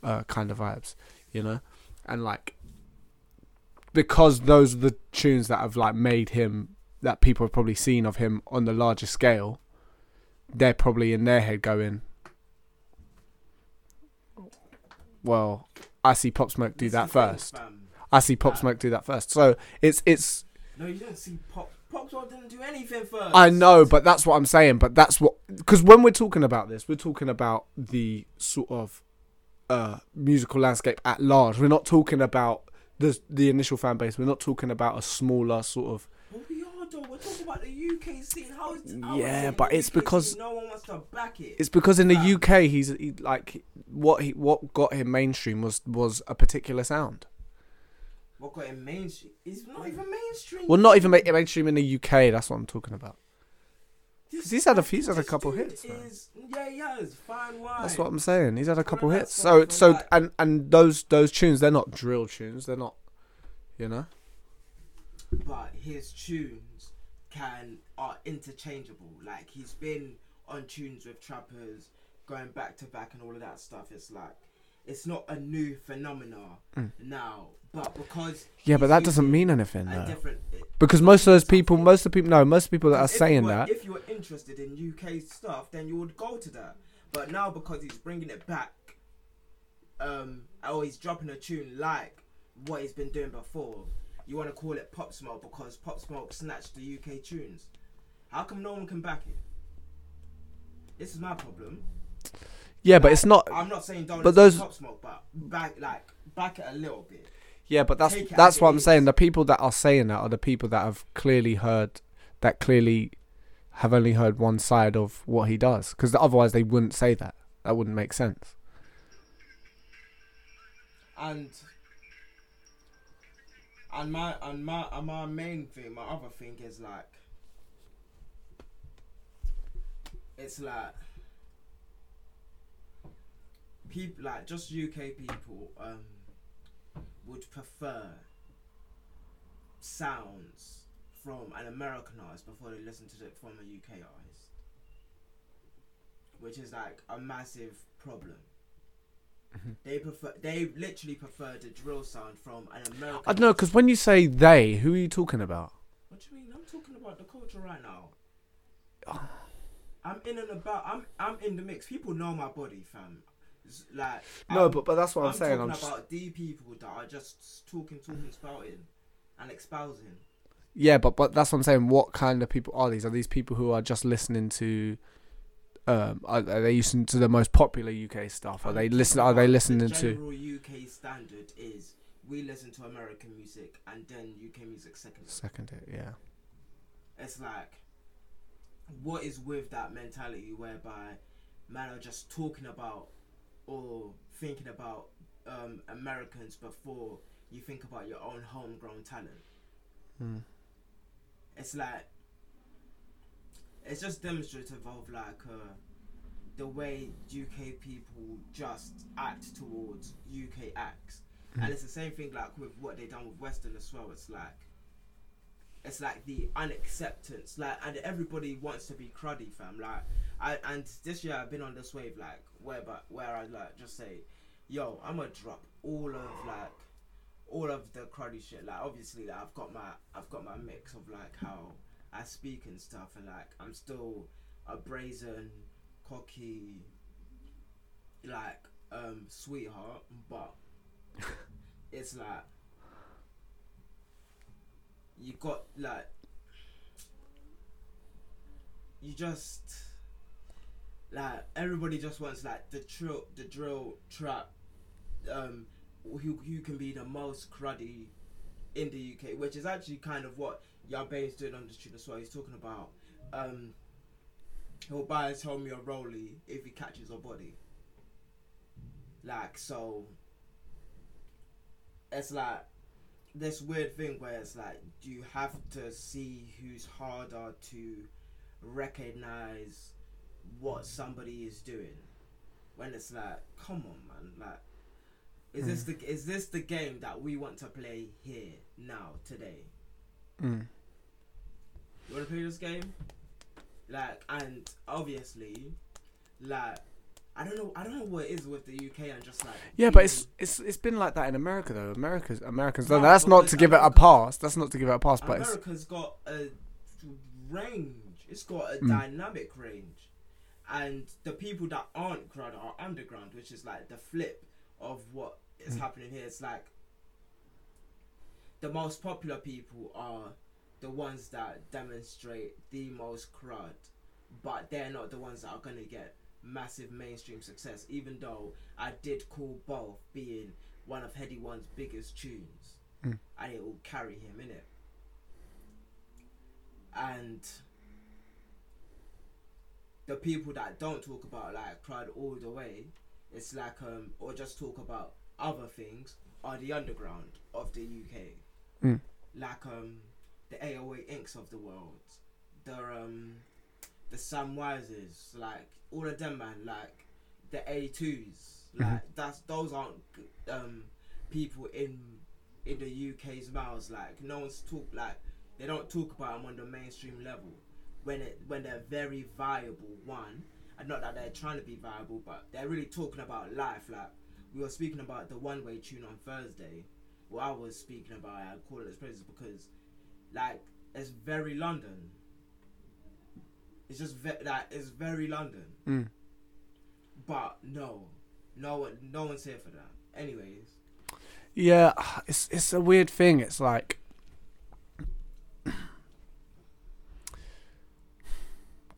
uh, kind of vibes, you know, and like because those are the tunes that have like made him that people have probably seen of him on the larger scale. They're probably in their head going, "Well, I see Pop Smoke do that is the thing, first. I see Pop Smoke do that first. So it's it's No, you don't see Pop. Pop Smoke didn't do anything first. I know, but that's what I'm saying. But that's what because when we're talking about this, we're talking about the sort of uh, musical landscape at large. We're not talking about the the initial fan base. We're not talking about a smaller sort of. But we are though. We're talking about the UK scene. How is Yeah, but it's UK because- no one wants to back it. It's because in the Yeah. UK, he's he, like what he what got him mainstream was was a particular sound. what got him mainstream? He's not mm. even mainstream. Well, not even ma- mainstream in the UK. That's what I'm talking about. This- 'cause he's had a- he's had a couple hits. Is, yeah, he has. Fine wine. That's what I'm saying. He's had a couple hits. So so like- and and those those tunes, they're not drill tunes. They're not, you know. But his tunes can are interchangeable. Like he's been on tunes with trappers, going back to back and all of that stuff. It's like it's not a new phenomena Mm. now. But because Yeah, but that doesn't mean anything though. Because most of those people, most of the people, no, most of the people that are saying were- that, If you were interested in UK stuff, then you would go to that. But now because he's bringing it back, um, or he's dropping a tune like what he's been doing before, you want to call it Pop Smoke because Pop Smoke snatched the UK tunes. How come no one can back it? This is my problem. Yeah, but it's not. I'm not saying don't But those- Pop Smoke, but back like back it a little bit. Yeah, but that's Take it that's what I'm is. saying. The people that are saying that are the people that have clearly heard, that clearly have only heard one side of what he does. Because otherwise, they wouldn't say that. That wouldn't make sense. and and my and my and my main thing, my other thing is like it's like people like just UK people um would prefer sounds from an American artist before they listen to it from a UK artist. Which is like a massive problem. They prefer. They literally prefer the drill sound from an American. I don't know, because when you say they, who are you talking about? What do you mean? I'm talking about the culture right now. I'm in and about. I'm I'm in the mix. People know my body, fam. Like No, I'm, but but that's what I'm, I'm saying. I'm just, about the people that are just talking, talking, spouting, and espousing. yeah, but but that's what I'm saying. What kind of people are these? Are these people who are just listening to? Um, are, are they listening to the most popular UK stuff? Are they talking listen? Are they listening the to? general UK standard is we listen to American music and then UK music second. Second it, yeah. It's like, what is with that mentality whereby man are just talking about or thinking about um, Americans before you think about your own homegrown talent? Mm. It's like it's just demonstrative of like uh, the way UK people just act towards UK acts, Mm. and it's the same thing like with what they done with WSTRN as well. It's like it's like the unacceptance, like, and everybody wants to be cruddy, fam. Like, I and this year I've been on this wave, like, where but where I like just say, yo, I'm gonna drop all of like all of the cruddy shit. Like, obviously, like, I've got my I've got my mix of like how I speak and stuff, and like I'm still a brazen, cocky, like um sweetheart, but it's like you got like you just like everybody just wants like the drill the drill trap um who who can be the most cruddy in the UK which is actually kind of what Yabe's doing on the street as well. He's talking about um he'll buy his homie a rollie if he catches a body. Like so it's like this weird thing where it's like you have to see who's harder to recognize what somebody is doing when it's like come on man like is this the is this the game that we want to play here now today Mm. you want to play this game like and obviously like I don't know I don't know what it is with the UK and just like Yeah, but it's it's it's been like that in America though. America's Americans. No, that's not to give it a pass. That's not to give it a pass, but America's got a range. It's got a Mm. dynamic range, and the people that aren't crowd are underground, which is like the flip of what is Mm. happening here. It's like the most popular people are the ones that demonstrate the most crowd, but they're not the ones that are gonna get massive mainstream success. Even though I did call both being one of Headie One's biggest tunes, Mm. and it will carry him in it. And the people that don't talk about like crowd all the way, it's like um or just talk about other things are the underground of the UK. Mm. Like um the AOA Inks of the world, the um the Sam Wises, like all of them man, like the A2s, like that's those aren't um people in in the UK's mouths. Like no one's talk like they don't talk about them on the mainstream level when it when they're very viable. One, and not that they're trying to be viable, but they're really talking about life. Like we were speaking about the one way tune on Thursday. What I was speaking about, I call it praises because like it's very London. It's just ve- like it's very London. Mm. But no, no one, no one's here for that. Anyways, yeah, it's it's a weird thing. It's like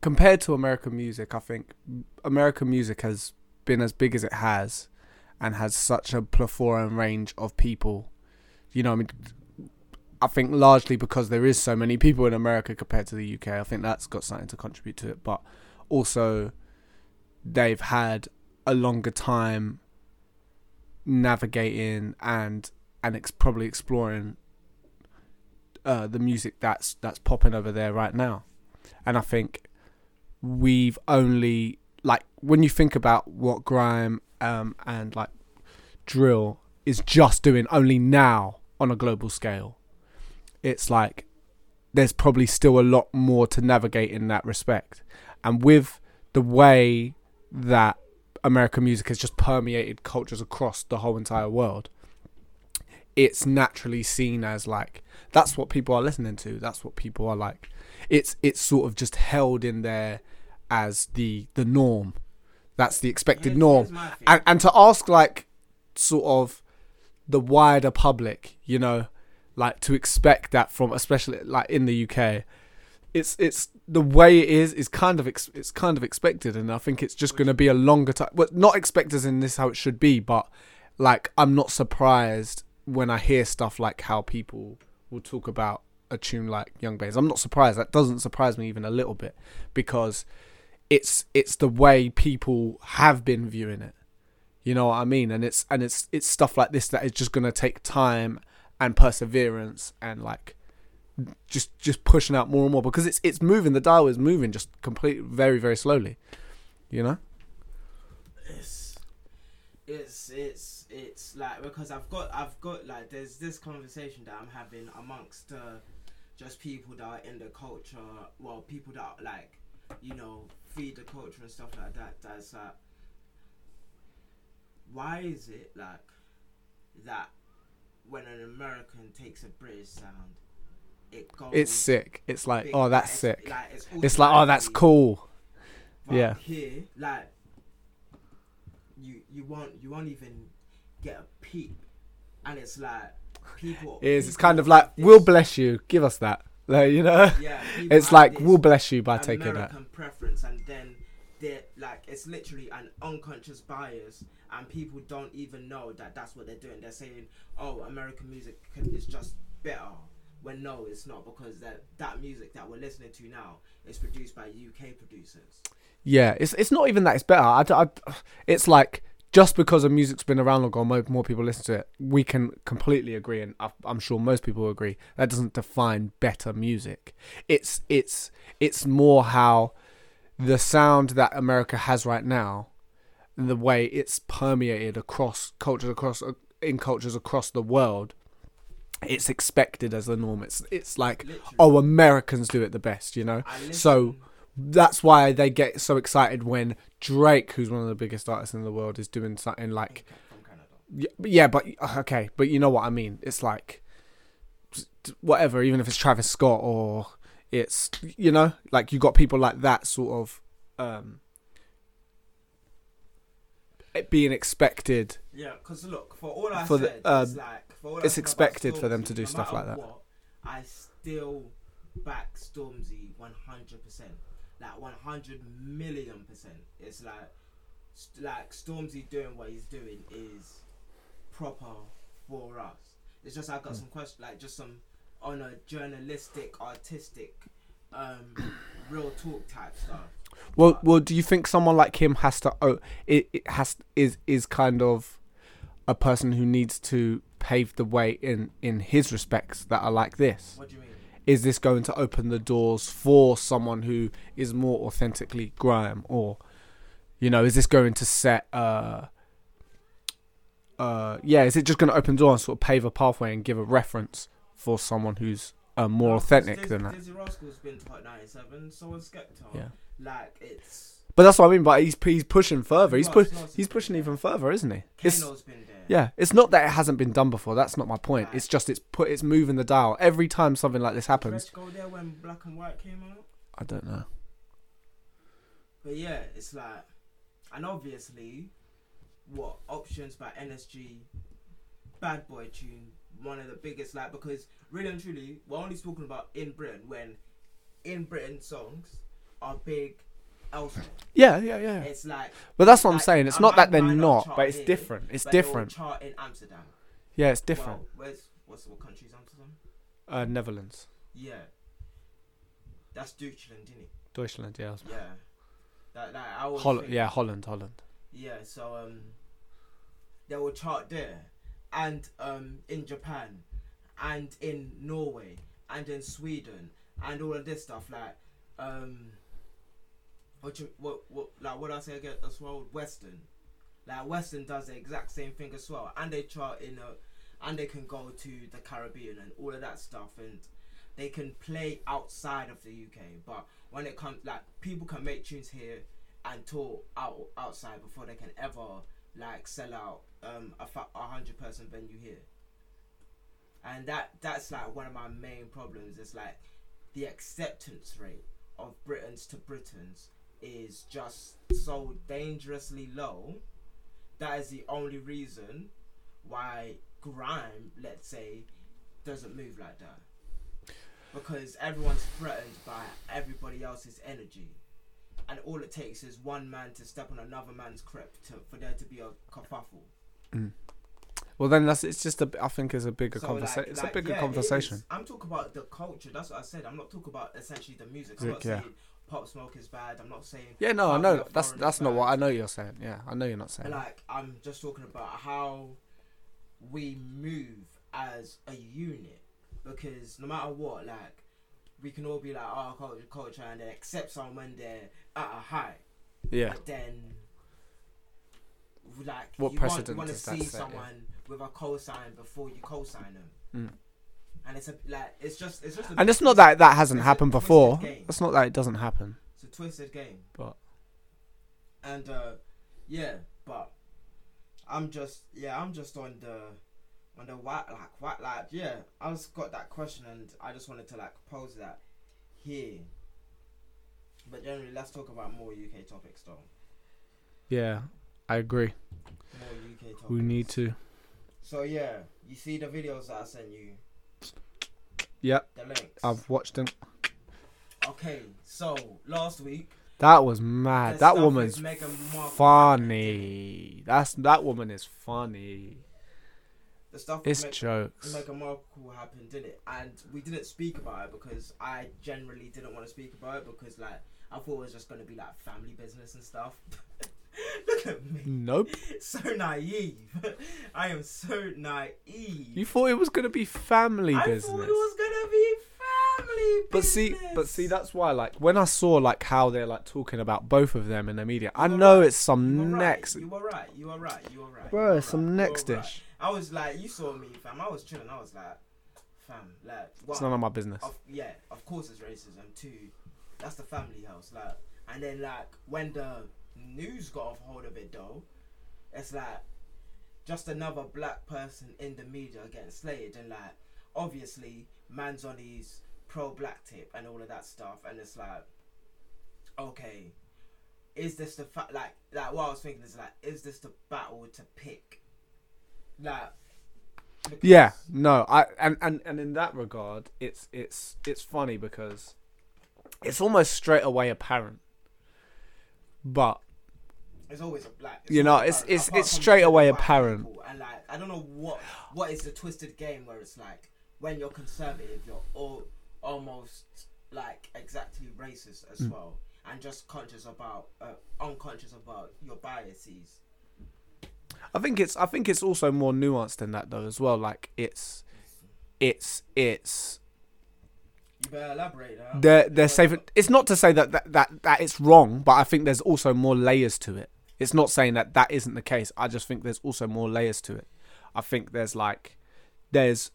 compared to American music, I think American music has been as big as it has, and has such a plethora and range of people. You know, I mean, I think largely because there is so many people in America compared to the UK. I think that's got something to contribute to it, but also they've had a longer time navigating and and probably exploring uh, the music that's that's popping over there right now. And I think we've only like when you think about what grime um, and like drill is just doing only now on a global scale. It's like there's probably still a lot more to navigate in that respect. And with the way that American music has just permeated cultures across the whole entire world, it's naturally seen as like that's what people are listening to. That's what people are like. It's it's sort of just held in there as the the norm. That's the expected here's- norm. here's. And and to ask like sort of the wider public, you know, like to expect that from especially like in the UK, it's it's the way it is is kind of ex- it's kind of expected, and I think it's just going to be a longer time. Well, not expected as in this how it should be, but like I'm not surprised when I hear stuff like how people will talk about a tune like Young Bays, I'm not surprised. That doesn't surprise me even a little bit because it's it's the way people have been viewing it. You know what I mean? And it's and it's it's stuff like this that is just gonna take time and perseverance and like just just pushing out more and more because it's it's moving. The dial is moving just completely very very slowly. You know. it's it's it's it's like because I've got I've got like there's this conversation that I'm having amongst uh, just people that are in the culture well people that are, like you know feed the culture and stuff like that that's like why is it like that when an American takes a British sound it goes It's sick. It's like, big, oh, like, that's it's- sick. like, it's, It's like, oh, that's cool. but Yeah. Here, like, you you won't you won't even get a peep, and it's like people. It is. It's kind of like, this- we'll bless you. Give us that. Like, you know. Yeah. It's like we'll bless you by taking that. American preference, and then they're like it's literally an unconscious bias, and people don't even know that that's what they're doing. They're saying, "Oh, American music can, is just better." When no, it's not because that that music that we're listening to now is produced by UK producers. Yeah, it's it's not even that it's better. I, I- it's like just because a music's been around longer, more, more people listen to it. We can completely agree, and I'm sure most people agree. That doesn't define better music. It's it's it's more how the sound that America has right now, and the way it's permeated across cultures across uh, in cultures across the world. It's expected as the norm. It's it's like Literally. oh, Americans do it the best, you know. So that's why they get so excited when Drake, who's one of the biggest artists in the world, is doing something like yeah, but- okay, but you know what I mean. It's like whatever, even if it's Travis Scott or it's you know, like you got people like that sort of um it being expected. Yeah, because look, for all I For the- said, um, it's like for all it's expected for them to do no stuff like that. What, I still back Stormzy one hundred percent, like one hundred million percent. It's like, st- like Stormzy doing what he's doing is proper for us. It's just I got some questions, like just some on a journalistic, artistic, um, real talk type stuff. Well, well, do you think someone like him has to? Oh, it, it has is is kind of a person who needs to pave the way in in his respects that are like this. What do you mean? Is this going to open the doors for someone who is more authentically grime, or you know, is this going to set? uh uh yeah, is it just going to open doors, sort of pave a pathway, and give a reference for someone who's uh, more authentic than that? Dizzee Rascal's been to Hot 97, so was Skepta. Yeah. Like it's. But that's what I mean. But he's he's pushing further. He's pu- else? Who else he's pushing even further, isn't he? It's. Yeah, it's not that it hasn't been done before. That's not my point. It's just it's put it's moving the dial every time something like this happens. Go there when Black and White came out. I don't know. But yeah, it's like, and obviously, what options by NSG, Bad Boy tune, one of the biggest like because really and truly, we're only talking about in Britain when, in Britain songs are big elsewhere. Yeah, yeah, yeah. It's like. But that's what I'm saying. It's I not that they're might not, chart but it's here, different. It's but they will different. Chart in Amsterdam. Yeah, it's different. Well, where's what's what country's Amsterdam? Uh, Netherlands, Yeah. That's Deutschland, isn't it? Deutschland, yeah, Yeah. That, that I Holland, think- yeah, Holland, Holland. Yeah, so um, they will chart there, and um, in Japan, and in Norway, and in Sweden, and all of this stuff like um, what you what what like what I say again? As well, WSTRN, like WSTRN does the exact same thing as well, and they chart in a, and they can go to the Caribbean and all of that stuff, and they can play outside of the UK, but when it comes like people can make tunes here and tour out outside before they can ever like sell out um a, fa- hundred person venue here. And that that's like one of my main problems it's like the acceptance rate of britons to britons is just so dangerously low that is the only reason why grime let's say doesn't move like that because everyone's threatened by everybody else's energy and all it takes is one man to step on another man's crep to, for there to be a kerfuffle. Mm. Well, then that's it's just a. I think it's a bigger So, conversation. like- it's like, a bigger yeah, conversation. I'm talking about the culture. That's what I said. I'm not talking about essentially the music. I'm not yeah. saying pop smoke is bad. I'm not saying Yeah, no, I know that's that's not what I know you're saying. Yeah, I know you're not saying. that. like I'm just talking about how we move as a unit because no matter what, like we can all be like, oh, culture, culture, and then accept someone they're at a high, Yeah, but then like What you want, you want to see set, yeah? someone with a cosign before you cosign them, Mm. And it's a like it's just it's just a, and it's not that that hasn't happened before. It's not that it doesn't happen. it's a twisted game. But And uh yeah, but I'm just yeah, I'm just on the on the white like white like yeah, I just got that question and I just wanted to like pose that here. But generally let's talk about more UK topics though. yeah, I agree. More UK topics. We need to. So yeah, you see the videos that I sent you, Yep, the links. I've watched them. okay, so last week That was mad. That woman's with Meghan Markle funny. That's that woman is funny. The stuff It's with jokes. Meghan Markle happened, didn't it? And we didn't speak about it because I generally didn't want to speak about it because like I thought it was just gonna be like family business and stuff. Look at me, Nope. so naive. I am so naive. You thought it was gonna be family I business. thought it was gonna be family But business. see, but see, that's why, like, when I saw like how they're like talking about both of them in the media, I know right. it's some you next, Right. You were right. You were right. You were right. you bro, some right, next dish. I was like, you saw me, fam. I was chilling. I was like, fam, like, what? It's none of my business. of, yeah, of course it's racism too. That's the family house, like, and then like when the news got a hold of it though, it's like just another black person in the media getting slated, and like obviously man's on his pro-black tip and all of that stuff, and it's like, okay, is this the fact? Like, like what I was thinking is like, is this the battle to pick? Like, Yeah, no, I and, and and in that regard, it's it's it's funny because it's almost straight away apparent, but It's always a black. You know, it's- apparent, it's- it's straight away apparent. people, And like, I don't know what what is the twisted game where it's like when you're conservative, you're all almost like exactly racist as Mm. well, and just conscious about uh, unconscious about your biases. I think it's I think it's also more nuanced than that though as well. Like it's it's it's You better elaborate. Huh? they're they're safe. It's not to say that, that that that it's wrong, but I think there's also more layers to it. It's not saying that that isn't the case. I just think there's also more layers to it. I think there's like there's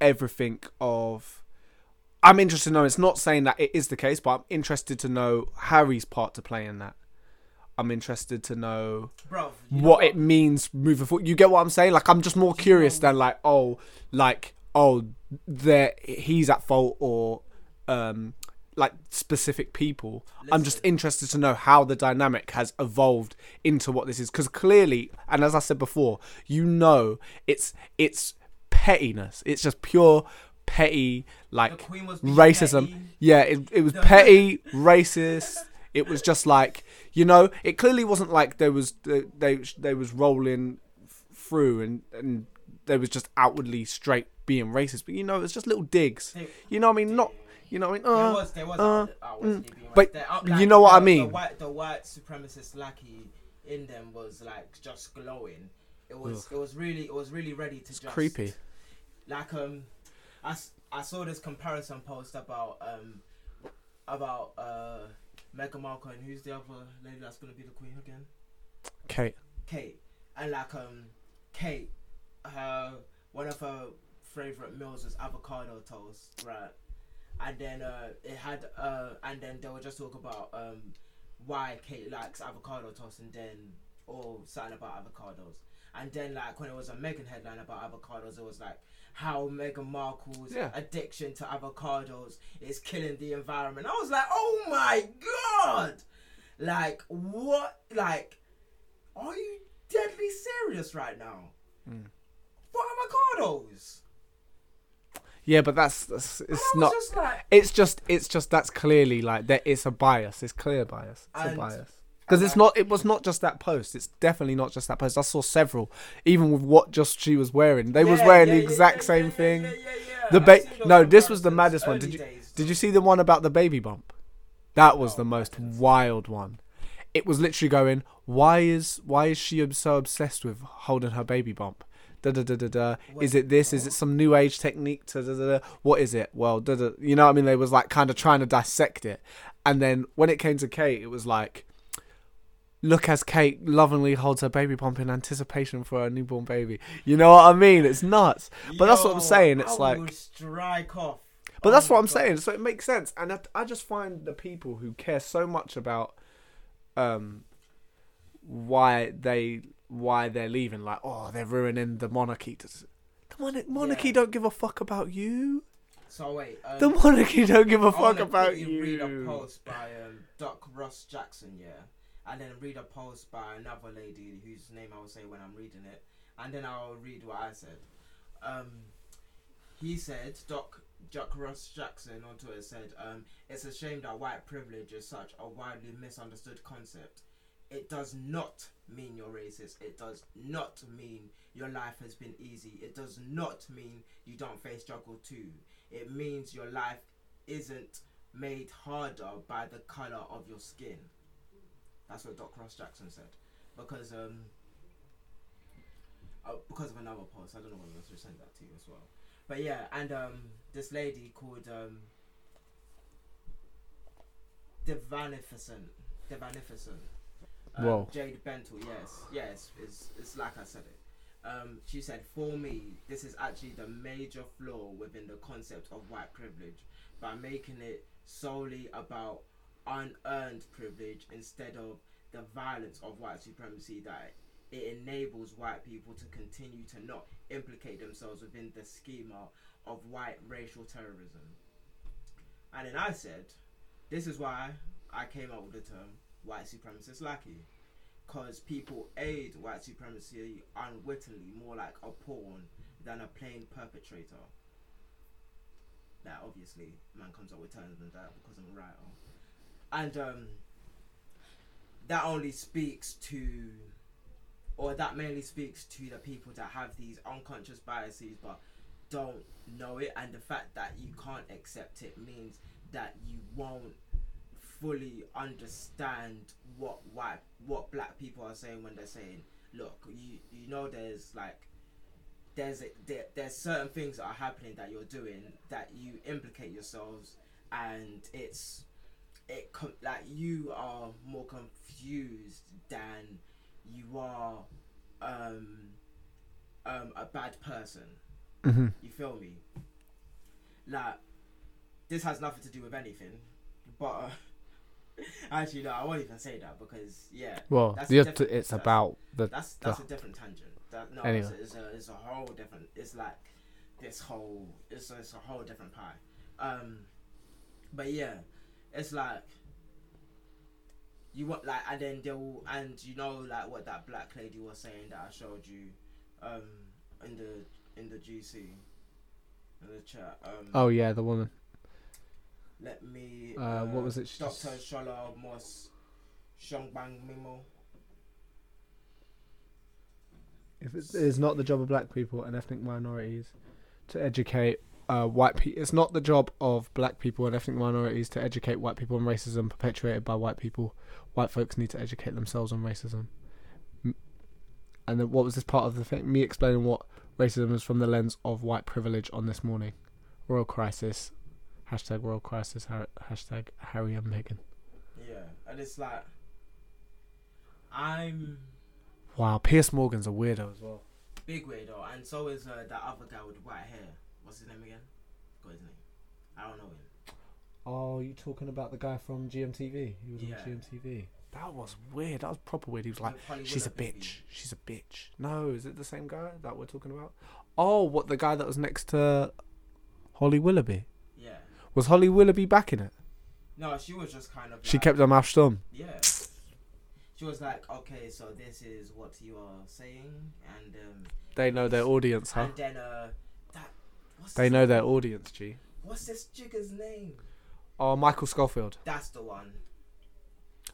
everything of. I'm interested to know. It's not saying that it is the case, but I'm interested to know Harry's part to play in that. I'm interested to know bro. you know what it means moving forward. You get what I'm saying? Like I'm just more curious than like oh like oh there he's at fault or um like specific people. I'm just interested to know how the dynamic has evolved into what this is because clearly and as I said before, you know it's it's pettiness. It's just pure petty like queen was being racism. petty. Yeah, it it was The- petty, racist. It was just like you know, it clearly wasn't like there was they they, they was rolling through and and there was just outwardly straight being racist. But you know, it's just little digs. You know what I mean? Not you know what I mean? There Uh, was, there was, uh, out- outwardly mm. But racist. There- uh, you know what I mean. The white, the white supremacist lackey in them was like just glowing. It was, it was really, it was really ready to it's just creepy. Like um, I, s- I saw this comparison post about um, about uh, Meghan Markle and who's the other lady that's gonna be the queen again? Kate. Kate, and like um, Kate, her one of her favorite meals was avocado toast, right? And then uh, it had uh, and then they would just talk about um, why Kate likes avocado toast, and then or something about avocados. And then like when it was a Meghan headline about avocados, it was like how Meghan Markle's Yeah. addiction to avocados is killing the environment. I was like, oh my god, like what, like are you deadly serious right now? Mm. For avocados? Yeah, but that's, that's it's not. just like, It's just it's just that's clearly like that. It's a bias. It's clear bias. It's a bias. Because it's not. It was not just that post. It's definitely not just that post. I saw several, even with what just she was wearing. They was wearing yeah, the exact yeah, same yeah, thing. yeah, yeah, yeah. The ba- no, this was the maddest one. Did you- days. Did you see the one about the baby bump? That was Oh, the most wild one. It was literally going, why is why is she so obsessed with holding her baby bump? Da da da da da. Is it this? Is it some new age technique? Da, da, da, da. What is it? Well, da, da. you know what I mean? They was like kind of trying to dissect it, and then when it came to Kate, it was like, look as Kate lovingly holds her baby pump in anticipation for her newborn baby. You know what I mean? It's nuts. But that's what I'm saying, it's I like- strike off. But Oh that's what I'm God. saying. So it makes sense, and I, I just find the people who care so much about um why they why they're leaving, like oh they're ruining the monarchy. The mon- monarchy Yeah. don't give a fuck about you. So wait, um, The monarchy don't give a I fuck about quickly you. Read a post by um, Doc Ross Jackson, yeah, and then read a post by another lady whose name I will say when I'm reading it, and then I'll read what I said. Um, he said, Doc Doc Ross Jackson on Twitter said, um, "It's a shame that white privilege is such a widely misunderstood concept. It does not mean you're racist. It does not mean your life has been easy. It does not mean you don't face struggle too. It means your life isn't made harder by the color of your skin. That's what Doc Ross Jackson said. Because um, uh, because of another post, I don't know whether I should send that to you as well. But yeah, and um, this lady called um, Devanificent, Devanificent, um, Whoa. Jade Bentil. Yes, yes, it's it's like I said it. Um, she said, for me, this is actually the major flaw within the concept of white privilege by making it solely about unearned privilege instead of the violence of white supremacy that it enables white people to continue to not implicate themselves within the schema of white racial terrorism. And then I said, this is why I came up with the term white supremacist lackey because people aid white supremacy unwittingly more like a pawn than a plain perpetrator. That obviously man comes up with terms than that because I'm a writer, and um, that only speaks to, or that mainly speaks to the people that have these unconscious biases but don't know it, and the fact that you can't accept it means that you won't fully understand what white what black people are saying when they're saying look you you know there's like there's a, there, there's certain things that are happening that you're doing that you implicate yourselves and it's it com- like you are more confused than you are um um a bad person hmm you feel me? Like, this has nothing to do with anything, but uh, actually, no, I won't even say that because yeah, Well, That's the it's that's- about the that's that's a different tangent. That no, Anyway. it's, a, it's a it's a whole different. It's like this whole it's a, it's a whole different pie. Um, but yeah, it's like you want like and then they'll and you know like what that black lady was saying that I showed you, um, in the in the GC, in the chat. Um, oh yeah, the woman. Let me. Uh, what was it Doctor Shola Mos Shongbang Mimo. If it is not the job of black people and ethnic minorities to educate uh, white people, it's not the job of black people and ethnic minorities to educate white people on racism perpetuated by white people. White folks need to educate themselves on racism. And then what was this part of the thing? Me explaining what racism is from the lens of white privilege on this morning. Royal crisis. Hashtag world crisis. Hashtag Harry and Meghan. Yeah, and it's like I'm Wow, Piers Morgan's a weirdo as well. big weirdo, and so is uh, that other guy with white hair. What's his name again? Got his name. I don't know him. Oh, you talking about the guy from GMTV? He was Yeah. on GMTV. That was weird. That was proper weird. He was like, "She's a Willoughby. bitch. She's a bitch." No, is it the same guy that we're talking about? Oh, what the guy that was next to Holly Willoughby? Was Holly Willoughby back in it? No, she was just kind of. She like- kept her mouth stum. Yeah. She was like, okay, so this is what you are saying, and um, They know their audience, huh? and then uh, that. What's They know name? their audience, G. What's this jigger's name? Oh, Michael Scofield. That's the one.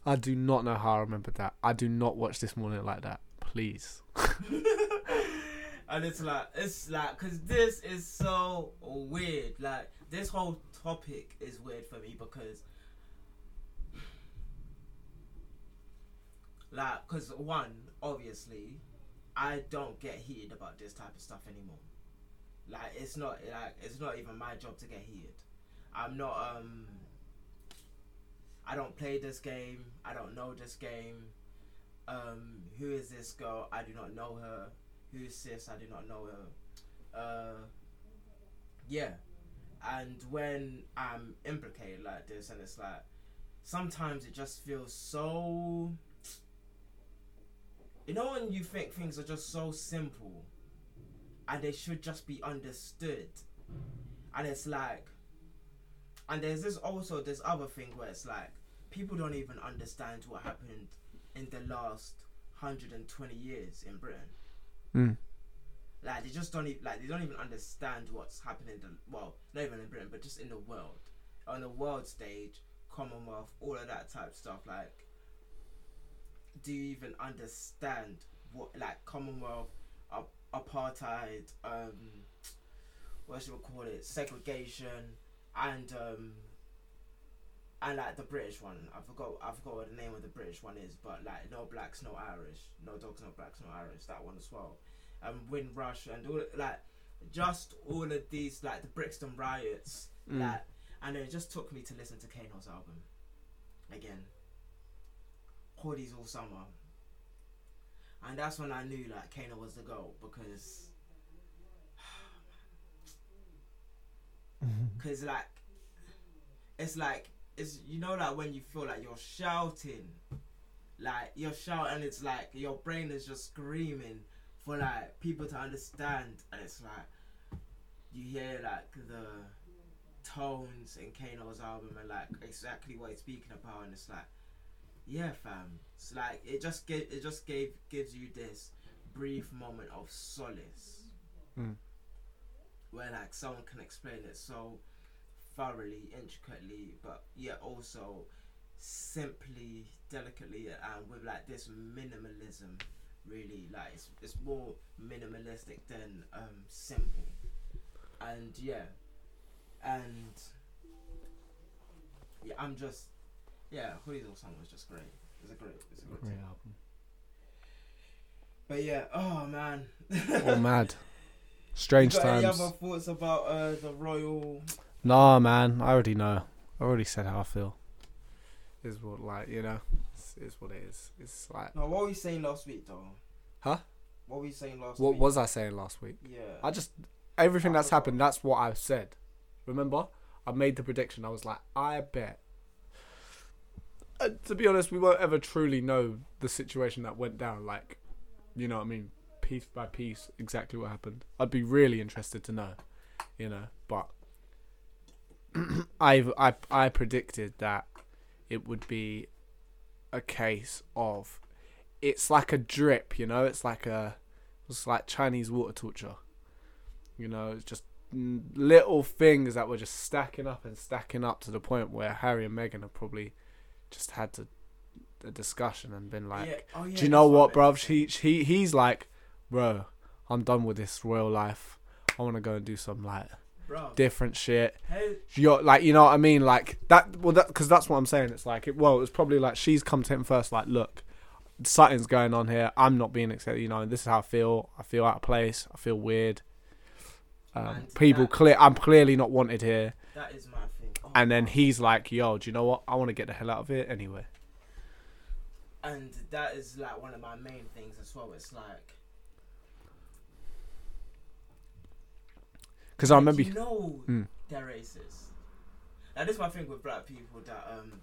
I do not know how I remember that. I do not watch this morning like that. Please. and it's like it's like because this is so weird. Like this whole topic is weird for me because like because one obviously I don't get heated about this type of stuff anymore. Like it's not like it's not even my job to get heated. I'm not um I don't play this game. I don't know this game. Um, who is this girl? I do not know her. Who is sis? I do not know her. Uh, yeah. And when I'm implicated like this, and it's like, sometimes it just feels so. You know, when you think things are just so simple and they should just be understood, and it's like, and there's this also this other thing where it's like, people don't even understand what happened in the last 120 years in Britain. Mm. Like they just don't even like they don't even understand what's happening. In the, well, not even in Britain, but just in the world, on the world stage, Commonwealth, all of that type of stuff. Like, do you even understand what like Commonwealth, ap- apartheid, um, what should we call it, segregation, and um, and like the British one, I forgot I forgot what the name of the British one is, but like no blacks, no Irish, no dogs, no blacks, no Irish. That one as well. Um, Windrush and all like just all of these like the Brixton riots, Mm. like, and it just took me to listen to Kano's album again. Cordy's all summer, and that's when I knew like Kano was the goal because, cause like, it's like it's you know like when you feel like you're shouting, like you're shouting, it's like your brain is just screaming for like people to understand, and it's like you hear like the tones in Kano's album and like exactly what he's speaking about, and it's like, yeah, fam, it's like it just gave it just gave gives you this brief moment of solace, Mm. where like someone can explain it so thoroughly, intricately, but yet also simply, delicately, and with like this minimalism. Really, like it's, it's more minimalistic than um, simple, and yeah, and yeah, I'm just yeah. Hoodie's all song was just great. It's a great, it's a great. Great album. But yeah, oh man. Oh, mad. Strange you got any times. other thoughts about uh, the royal? Nah, man. I already know. I already said how I feel. Is what like you know. It's what it is. It's like No, what were you saying last week though? Huh? What were you saying last what week? was I saying last week? Yeah. I just everything I that's forgot. happened. That's what I said. Remember, I made the prediction. I was like, I bet. Uh, to be honest, we won't ever truly know the situation that went down. Like, you know what I mean, piece by piece, exactly what happened. I'd be really interested to know, you know. But I've I I predicted that it would be a case of it's like a drip, you know. It's like a it's like Chinese water torture. You know, it's just little things that were just stacking up and stacking up to the point where Harry and Meghan have probably just had to a discussion and been like, yeah. Oh, yeah, "Do you know what, bruv? meant to say. He he he's like, bro, I'm done with this royal life. I want to go and do some like Bro, different shit. You're like, you know what I mean? Like that. Well, that because that's what I'm saying. It's like, it, well, it's probably like she's come to him first. Like, look, something's going on here. I'm not being accepted. You know, this is how I feel. I feel out of place. I feel weird. Um, people that- clear. I'm clearly not wanted here. that is my thing. Oh, And then he's like, yo, do you know what? I want to get the hell out of here anyway. and that is like one of my main things as well. It's like Because I remember. you know Mm. they're racist. Now this is my thing with black people that um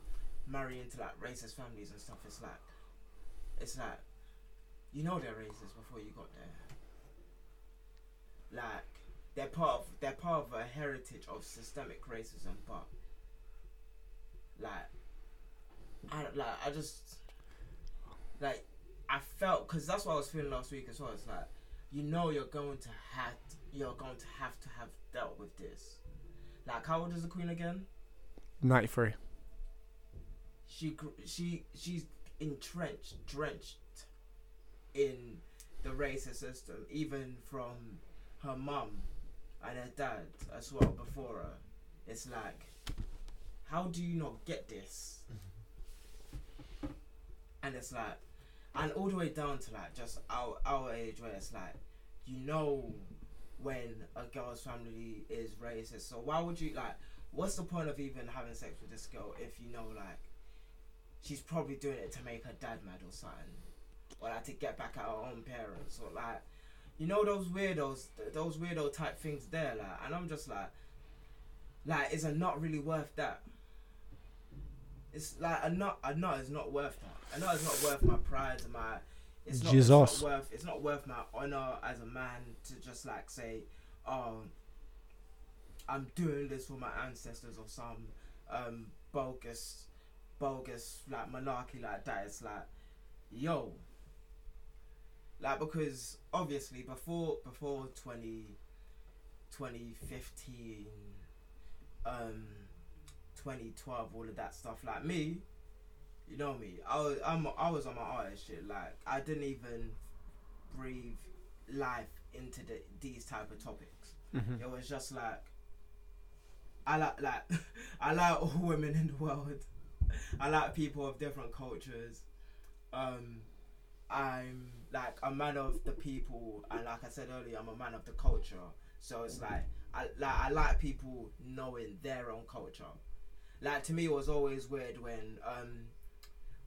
marry into like racist families and stuff. It's like it's like you know they're racist before you got there. Like they're part of they're part of a heritage of systemic racism, but like I like I just like I felt because that's what I was feeling last week as well. It's like you know you're going to have you're going to have to have dealt with this. Like how old is the queen again? 93. she she she's entrenched, drenched in the racist system, even from her mum and her dad as well before her. It's like, how do you not get this? And it's like, and all the way down to like just our our age where it's like, you know, when a girl's family is racist. So why would you like? What's the point of even having sex with this girl if you know like she's probably doing it to make her dad mad or something, or like to get back at her own parents, or like you know those weirdos, th- those weirdo type things there, like, and I'm just like, like, is it not really worth that? It's like a nut, a nut is not worth that. A nut is not worth my pride and my. It's not, it's Jesus. not worth. It's not worth my honor as a man to just like say, oh, I'm doing this for my ancestors or some um bogus, bogus like monarchy like that. It's like, yo, like because obviously before before 20 2015 um 2012 all of that stuff like me you know me i was I'm, i was on my artist shit like i didn't even breathe life into the, these type of topics Mhm. it was just like I like like I like all women in the world. I like people of different cultures. Um, I'm like a man of the people, and like I said earlier, I'm a man of the culture. So it's like I like I like people knowing their own culture. Like to me, it was always weird when um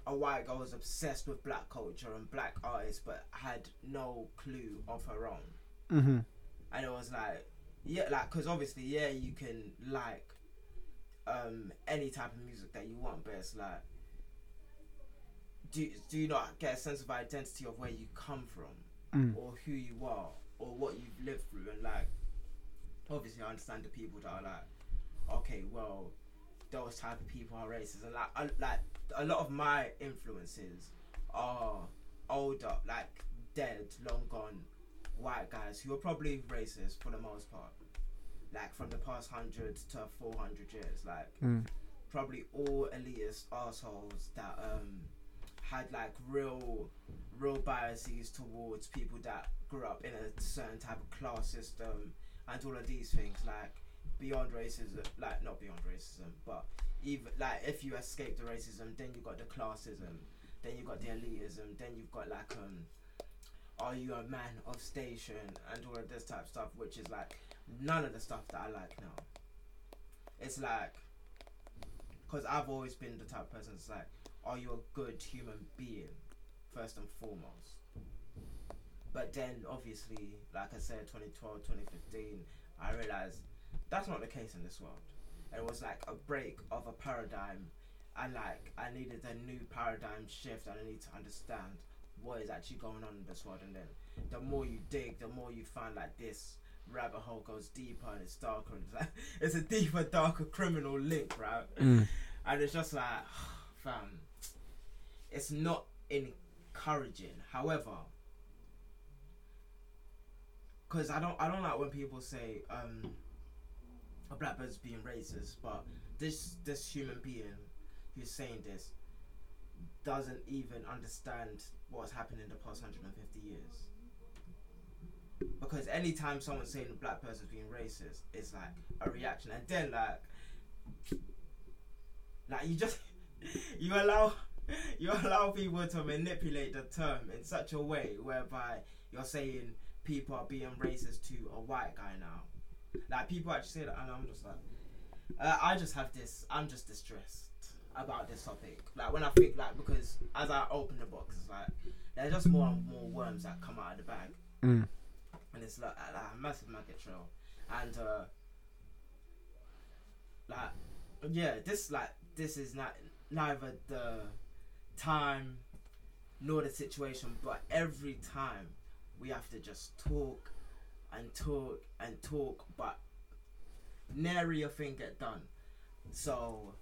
a white girl was obsessed with black culture and black artists, but had no clue of her own Mhm. and it was like yeah like because obviously yeah you can like um any type of music that you want but it's like do, do you not get a sense of identity of where you come from Mm. or who you are or what you've lived through and like obviously I understand the people that are like okay well those type of people are racist. And like I, like a lot of my influences are older like dead long gone white guys who are probably racist for the most part. Like from the past 100 to 400 years. Like Mm. probably all elitist assholes that um had like real real biases towards people that grew up in a certain type of class system and all of these things. Like beyond racism like not beyond racism but even like if you escape the racism then you got the classism then you got the elitism then you've got like um are you a man of station and all of this type of stuff which is like none of the stuff that I like now it's like because I've always been the type of person that's like, are you a good human being, first and foremost? But then, obviously, like I said, 2012, 2015, I realized that's not the case in this world. It was like a break of a paradigm, and like I needed a new paradigm shift, and I need to understand what is actually going on in this world. And then, the more you dig, the more you find like this rabbit hole goes deeper and it's darker. And it's like it's a deeper, darker criminal link, right? Mm. and it's just like, fam, it's not encouraging. However, because I don't, I don't like when people say um, a black person's being racist, but this this human being who's saying this doesn't even understand what's happened in the past 150 years. Because anytime someone's saying a black person's being racist, it's like a reaction, and then like like you just you allow you allow people to manipulate the term in such a way whereby you're saying people are being racist to a white guy now. Like people actually say that, and I'm just like, uh, I just have this. I'm just distressed about this topic. Like when I think like because as I open the box, it's like there's just more and more worms that come out of the bag Mm. and it's like, like a massive maggot trail, and uh, like yeah, this like this is not neither the time nor the situation, but every time we have to just talk and talk and talk, but nary a thing get done. So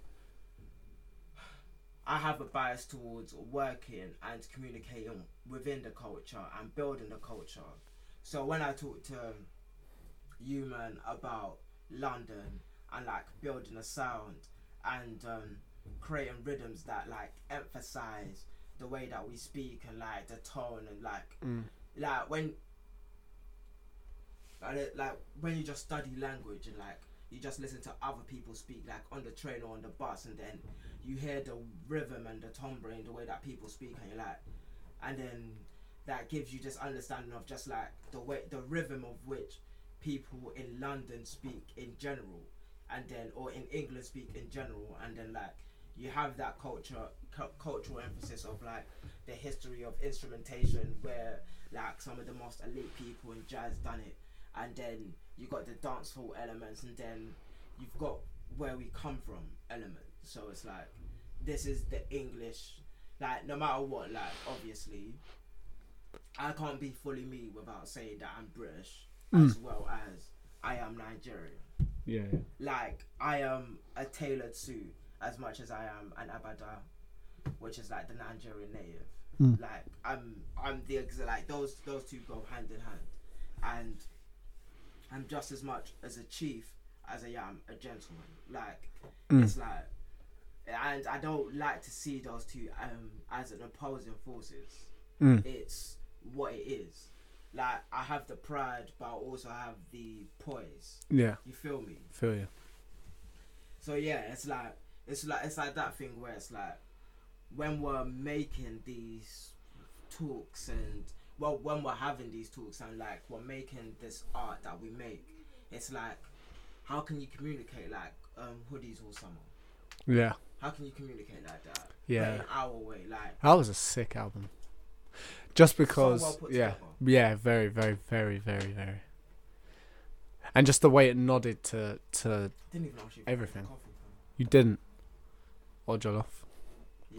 I have a bias towards working and communicating within the culture and building the culture. So when I talk to you man about London and like building a sound and um, creating rhythms that like emphasize the way that we speak and like the tone and like Mm. like when like, like when you just study language and like you just listen to other people speak like on the train or on the bus and then you hear the rhythm and the timbre and the way that people speak and you're like and then that gives you this understanding of just like the way the rhythm of which people in London speak in general and then or in England speak in general and then like you have that culture cu- cultural emphasis of like the history of instrumentation where like some of the most elite people in jazz done it and then you got the dancehall elements and then you've got where we come from elements so it's like this is the english like no matter what like obviously i can't be fully me without saying that i'm british as well as i am nigerian Yeah, yeah. like I am a tailored suit as much as I am an agbada, which is like the Nigerian native. Mm. Like I'm I'm the like those those two go hand in hand, and I'm just as much as a chief as I am a gentleman. Like Mm. it's like, and I don't like to see those two um as an opposing forces Mm. it's what it is. Like I have the pride, but I also have the poise. Yeah, You feel me? feel you. So yeah, it's like it's like it's like that thing where it's like when we're making these talks and well when we're having these talks and like we're making this art that we make, it's like how can you communicate like um hoodies all summer? Yeah, How can you communicate like that? yeah. Our way, like That was a sick album. Just so because, well put yeah, together. yeah, very, very, very, very, very. And just the way it nodded to to Didn't even ask you Everything. coffee, you didn't. Or Jollof.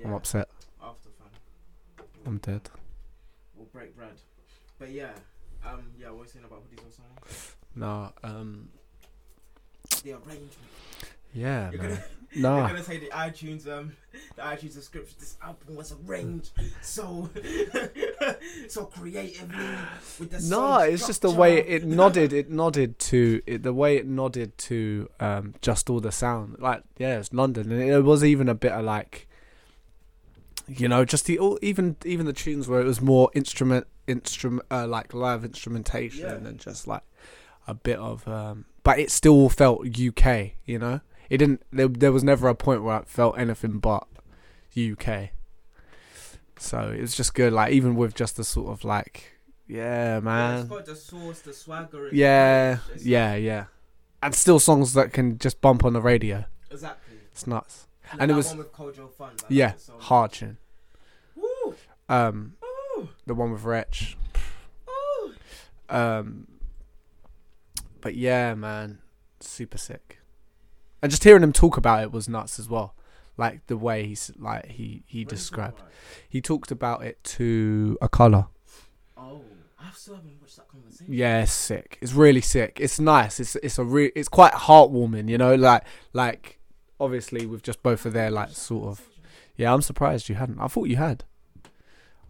I'm upset. after fam. I'm dead. Break bread. But yeah, um, yeah, what are you saying about hoodies or something? No, um, The arrangement. yeah, You're man. gonna, you're gonna say the iTunes um the iTunes description. This album was arranged so so creatively with the no, song it's just the way it nodded. It nodded to it, the way it nodded to um just all the sound. Like yeah, it's London, and it was even a bit of like, you know, just the all even even the tunes where it was more instrument instrument uh, like live instrumentation Yeah. and just like a bit of um, but it still felt UK. You know, it didn't. There, there was never a point where I felt anything but UK. So it was just good. Like even with just the sort of like, yeah, Yeah, man. the sauce, the swagger. it's Yeah, yeah, yeah. And still songs that can just bump on the radio. exactly. It's nuts. And, And it was- one with Kojo Funds. I Yeah, so much. hard tune. Woo, Um, woo, the one with Wretch. Um, but yeah, man, super sick. And just hearing him talk about it was nuts as well. Like the way he's like he he What did you talk described. He talked about it to a color. Oh, I still haven't watched that conversation. Yeah, it's sick. It's really sick. It's nice. It's it's a re- it's quite heartwarming, you know, like like obviously with just both of their like sort of Yeah, I'm surprised you hadn't. I thought you had.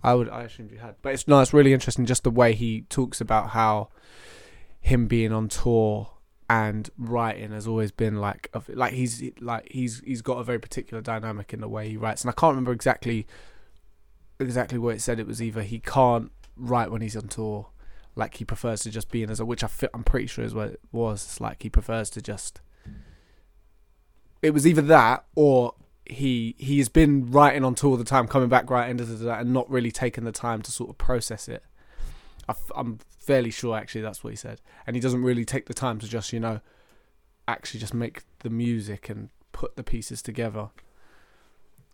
I would I assumed you had. But it's no, it's really interesting just the way he talks about how him being on tour and writing has always been like like he's like he's he's got a very particular dynamic in the way he writes and I can't remember exactly exactly what it said it was either he can't write when he's on tour like he prefers to just be in as a which I I'm pretty sure is what it was it's like he prefers to just it was either that or he he has been writing on tour all the time coming back da, da, and not really taking the time to sort of process it. I'm fairly sure actually that's what he said. And he doesn't really take the time to just you know actually just make the music and put the pieces together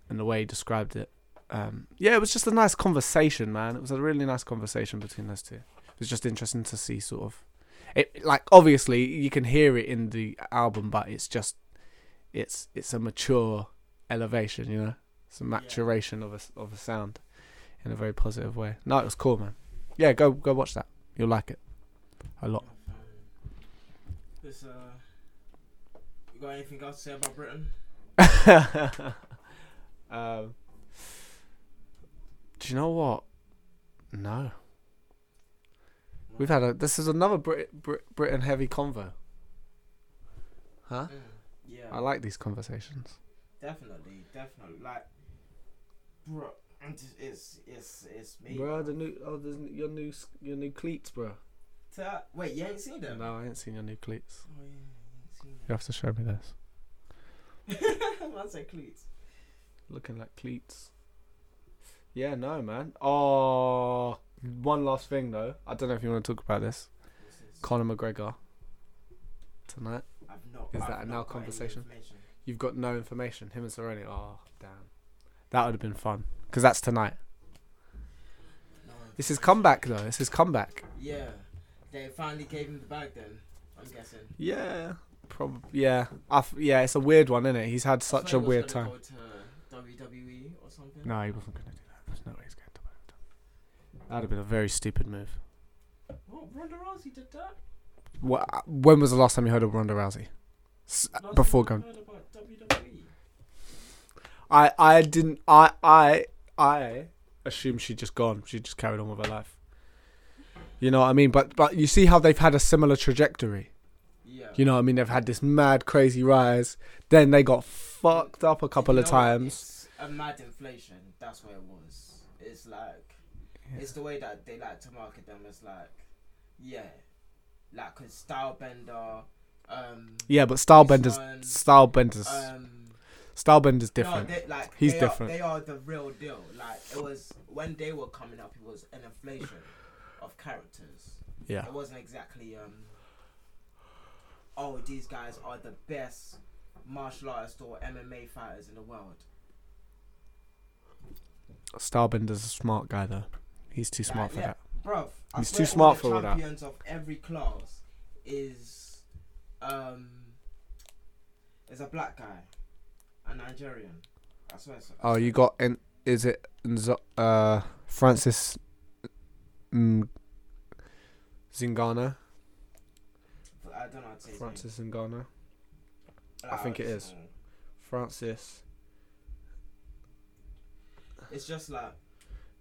and the way he described it. Um, yeah it was just a nice conversation man. It was a really nice conversation between those two. It was just interesting to see sort of it like obviously you can hear it in the album but it's just it's it's a mature elevation you know it's a maturation of a of a sound in a very positive way no it was cool man yeah go go watch that you'll like it a lot This, uh, you got anything else to say about Britain? um, do you know what? No. We've had a. This is another Brit, Brit, Britain heavy convo. Huh? Mm, yeah, I like these conversations. definitely, definitely. Like, bro, and it's it's it's me. Bro, the new oh, there's n- your new your new cleats, bro. Ta- Wait, you ain't seen them? No, I ain't seen your new cleats. Oh yeah, you You have to show me this. ain't seen them. Man said cleats. Looking like cleats. Yeah, no, man. Oh, one last thing though. I don't know if you want to talk about this. This is- Conor McGregor tonight. I've not. Is I've that now conversation? You've got no information. Him and Cerrone. Oh, damn. That would have been fun because that's tonight. No This is comeback though. This is comeback. Yeah, they finally gave him the bag. Then I'm guessing. Yeah, probably. Yeah, I f- yeah. It's a weird one, isn't it? He's had such a swear he was weird time. WWE or something. No, he wasn't going to do that. There's no way he's going to. Do that. That'd have been a very stupid move. What? Ronda Rousey did that. When was the last time you heard of Ronda Rousey? Before going. heard about WWE. I I didn't. I I I assumed she'd just gone. She just carried on with her life. You know what I mean? But but you see how they've had a similar trajectory. Yeah. You know what I mean? They've had this mad, crazy rise. Then they got fucked up a couple You of know what? times. It's a mad inflation. That's what it was. It's like, it's the way that they like to market them. It's like, yeah, like a Stylebender. Um, Yeah, but Stylebenders, Stylebenders, um, Stylebenders no, different. they, like He's they different. Are, they are the real deal. Like it was when they were coming up. It was an inflation of characters. yeah, It wasn't exactly um. Oh, these guys are the best martial artists or MMA fighters in the world. Stylebenders a smart guy though. He's too smart Like, for yeah. that. I He's too smart for all that. champions of every class is um is a black guy, a Nigerian. I swear. so- I Oh, you got in? Is it uh Francis mm, Zingano? I don't know how to say Francis Zingano. name. I think it is. Francis It's just like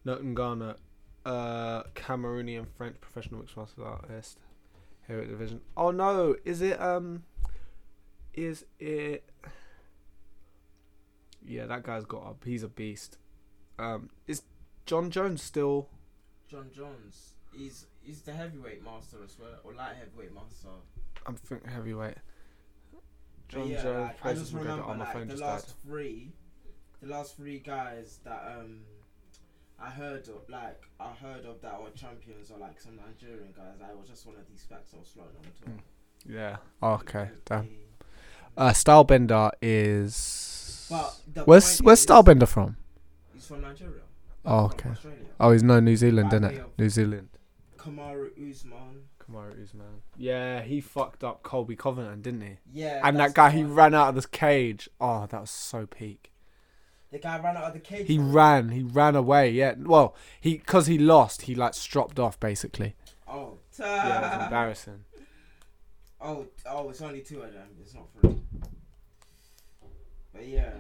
no Ngana, uh Cameroonian French professional mixed martial artist. Heavyweight division. Oh no, is it um is it Yeah, that guy's got up. He's a beast. Um is Jon Jones still Jon Jones. He's he's the heavyweight master as well, or light heavyweight master. I'm thinking heavyweight. Jon yeah, Jones, like, I just remember like phone the just last died. three, the last three guys that um I heard of, like I heard of that were champions or like some Nigerian guys. I was just one of these facts I was floating on to. Yeah. Oh, okay. Damn. Uh, Stylebender is. But where's Where's is- Stylebender from? He's from Nigeria. Oh, okay. Australia. Oh, he's no New Zealand, By isn't it? New Zealand. Kamaru Usman. Kamaru Usman. Yeah, he fucked up Colby Covington, didn't he? Yeah. and that guy, the he ran out of this cage. Oh, that was so peak. The guy ran out of the cage. He for ran. He ran away. Yeah. Well, he because he lost. He like stropped off basically. Oh. Yeah, it was embarrassing. Oh, oh, it's only two of them. It's not three. But yeah,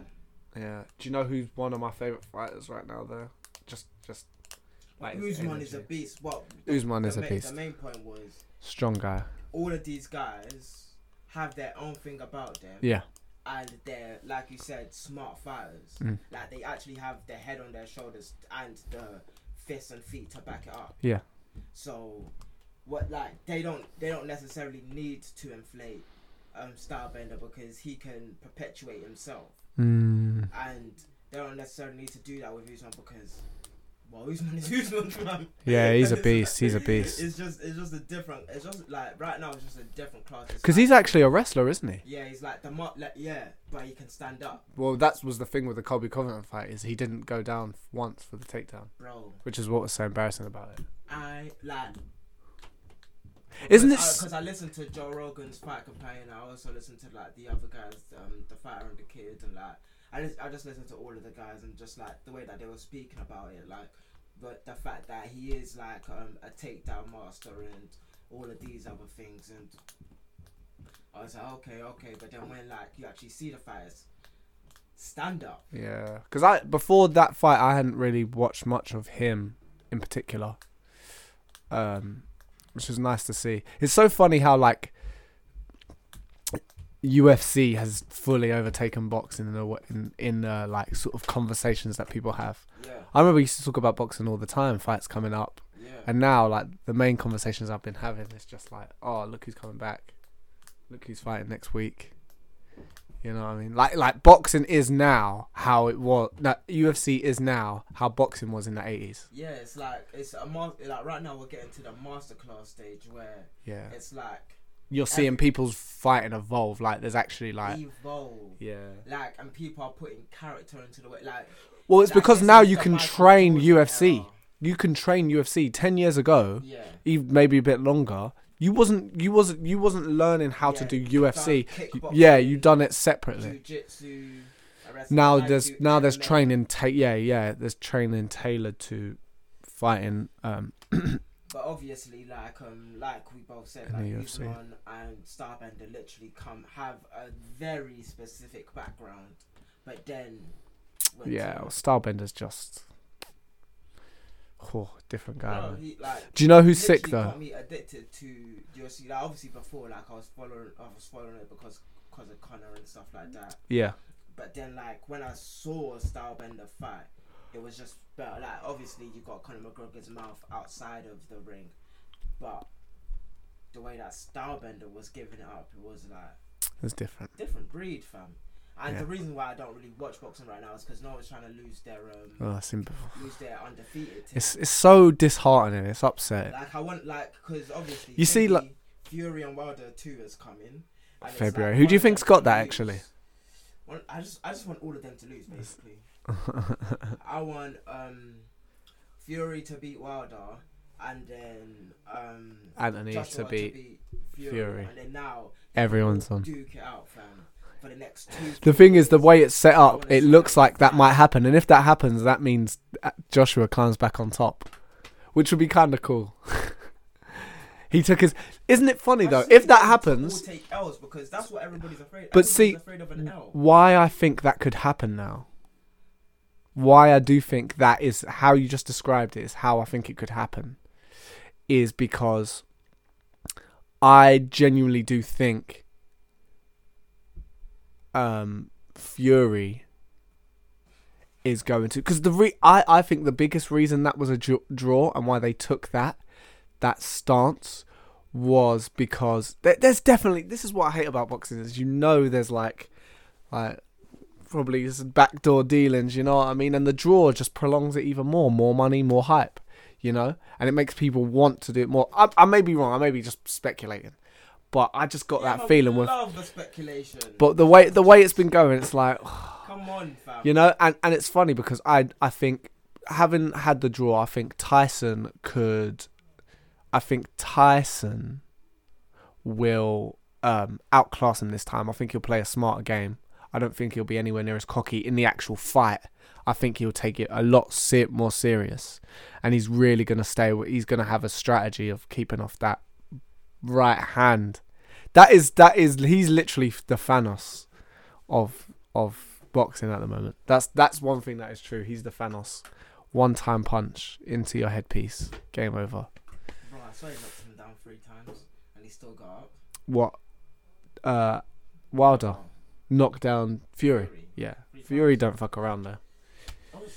Yeah. Do you know who's one of my favorite fighters right now? Though, just just like his Usman is a energy. beast. What? Usman the is a ma- beast. The main point was Strong guy. all of these guys have their own thing about them, Yeah. And they're like you said, smart fighters. Mm. Like they actually have their head on their shoulders and the fists and feet to back it up. Yeah. So, what like they don't they don't necessarily need to inflate um Stylebender because he can perpetuate himself. Mm. and they don't necessarily need to do that with Usman because well Usman is Usman fam. Yeah, he's a beast. He's a beast. It's just it's just a different it's just like right now it's just a different class. Because like- he's actually a wrestler, isn't he? yeah he's like the mo- like, yeah but he can stand up Well, that was the thing with the Colby Covington fight is he didn't go down once for the takedown, bro. which is what was so embarrassing about it. I like. Isn't it Because I listened to Joe Rogan's fight companion. I also listened to like the other guys, um, the fighter and the kid, and like I just I just listened to all of the guys and just like the way that they were speaking about it, like but the fact that he is like um, a takedown master and all of these other things, and I was like, okay, okay, but then when like you actually see the fighters stand up, Yeah, because I before that fight I hadn't really watched much of him in particular, um, which was nice to see. It's so funny how like UFC has fully overtaken boxing in a wa- in in uh, like sort of conversations that people have. Yeah, I remember we used to talk about boxing all the time, fights coming up, yeah. and now like the main conversations I've been having is just like, oh look who's coming back, look who's fighting next week. You know what I mean? Like like boxing is now how it was. That UFC is now how boxing was in the eighties. yeah, it's like it's a like right now we're getting to the masterclass stage where Yeah, it's like you're seeing people's fighting evolve. Like there's actually like evolve. yeah. Like and people are putting character into the way. Like Well, it's like, because now you can train UFC. You can train UFC. Ten years ago, Yeah. even maybe a bit longer. You wasn't you wasn't you wasn't learning how to do UFC. done You- kickboxing, yeah, you done it separately. Jiu-jitsu. Now there's now there's MMA. training. Ta- yeah, yeah. There's training tailored to fighting. Um, But obviously, like um, like we both said, In like Usman and Stylebender literally come have a very specific background, but then yeah, well, Stylebender's just oh different guy. no, he, like Do you know who's sick though? got me addicted to UFC. Like obviously before, like I was following, I was following it because because of Conor and stuff like that. Yeah, But then, like when I saw Stylebender fight, it was just better. Like obviously, you got Conor McGregor's mouth outside of the ring, but the way that Stylebender was giving it up, it was like it's different. different breed, fam. And Yeah. the reason why I don't really watch boxing right now is because no one's trying to lose their um, Oh, I've seen before. lose their undefeated. Team. It's it's so disheartening. It's upsetting. like I want like because obviously You see, like- Fury and Wilder two is coming. February. like Who do you think's got that, lose. actually? I just I just want all of them to lose basically. I want um, Fury to beat Wilder, and then um, Anthony Joshua to beat. Fury, Fury. and then now Everyone's on. Duke it out, fam, for the next two. The thing is, the way it's set up, it looks like that might happen, and if that happens, that means uh, Joshua climbs back on top, which would be kind of cool. he took his. Isn't it funny though? If that happens, take L's because that's what everybody's afraid. But see, afraid of an L. why I think that could happen now. Why I do think that is how you just described it is how I think it could happen, is because I genuinely do think um, Fury is going to because the re- I I think the biggest reason that was a dr- draw and why they took that that stance was because there, there's definitely this is what I hate about boxing is you know there's like like probably some backdoor dealings you know what I mean and the draw just prolongs it even more more money more hype you know and it makes people want to do it more I, I may be wrong I may be just speculating but I just got Yeah, that feeling with love the speculation. but the way the way it's been going it's like come on, fam. you know, and, and it's funny because I I think having had the draw, I think Tyson could, I think Tyson will um, outclass him this time. I think he'll play a smarter game. I don't think he'll be anywhere near as cocky in the actual fight. I think he'll take it a lot se- more serious, and he's really gonna stay. He's gonna have a strategy of keeping off that right hand. That is that is he's literally the Thanos of of boxing at the moment. That's that's one thing that is true. He's the Thanos. One time punch into your headpiece. Game over. Bro, I saw he knocked him down three times and he still got up. What? Uh, Wilder Oh, knocked down Fury. Yeah, Fury don't fuck around there.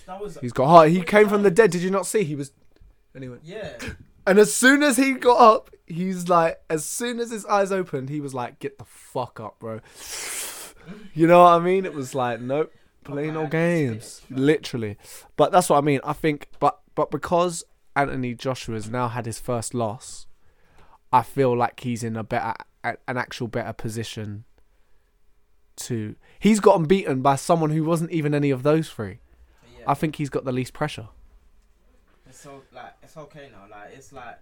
That was, He's got heart. He came from the dead. Did you not see? He was. Anyway. Yeah. And as soon as he got up, he's like, as soon as his eyes opened, he was like, "Get the fuck up, bro." You know what I mean? It was like, nope, play no games, literally. But that's what I mean. I think, but but because Anthony Joshua's now had his first loss, I feel like he's in a better, an actual better position. To he's gotten beaten by someone who wasn't even any of those three. yeah. I think he's got the least pressure. It's so like it's okay now. Like it's like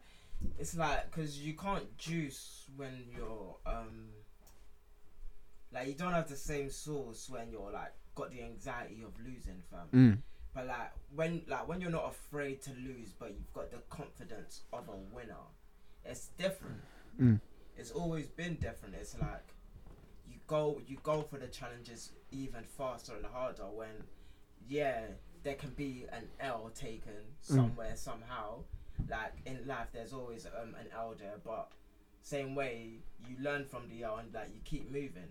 it's like because you can't juice when you're um like you don't have the same source when you're like got the anxiety of losing, fam. Mm. But like when like when you're not afraid to lose, but you've got the confidence of a winner, it's different. Mm. It's always been different. It's like you go you go for the challenges even faster and harder when yeah there can be an L taken Mm. somewhere somehow. Like in life, there's always um, an L there, but same way you learn from the L and like you keep moving.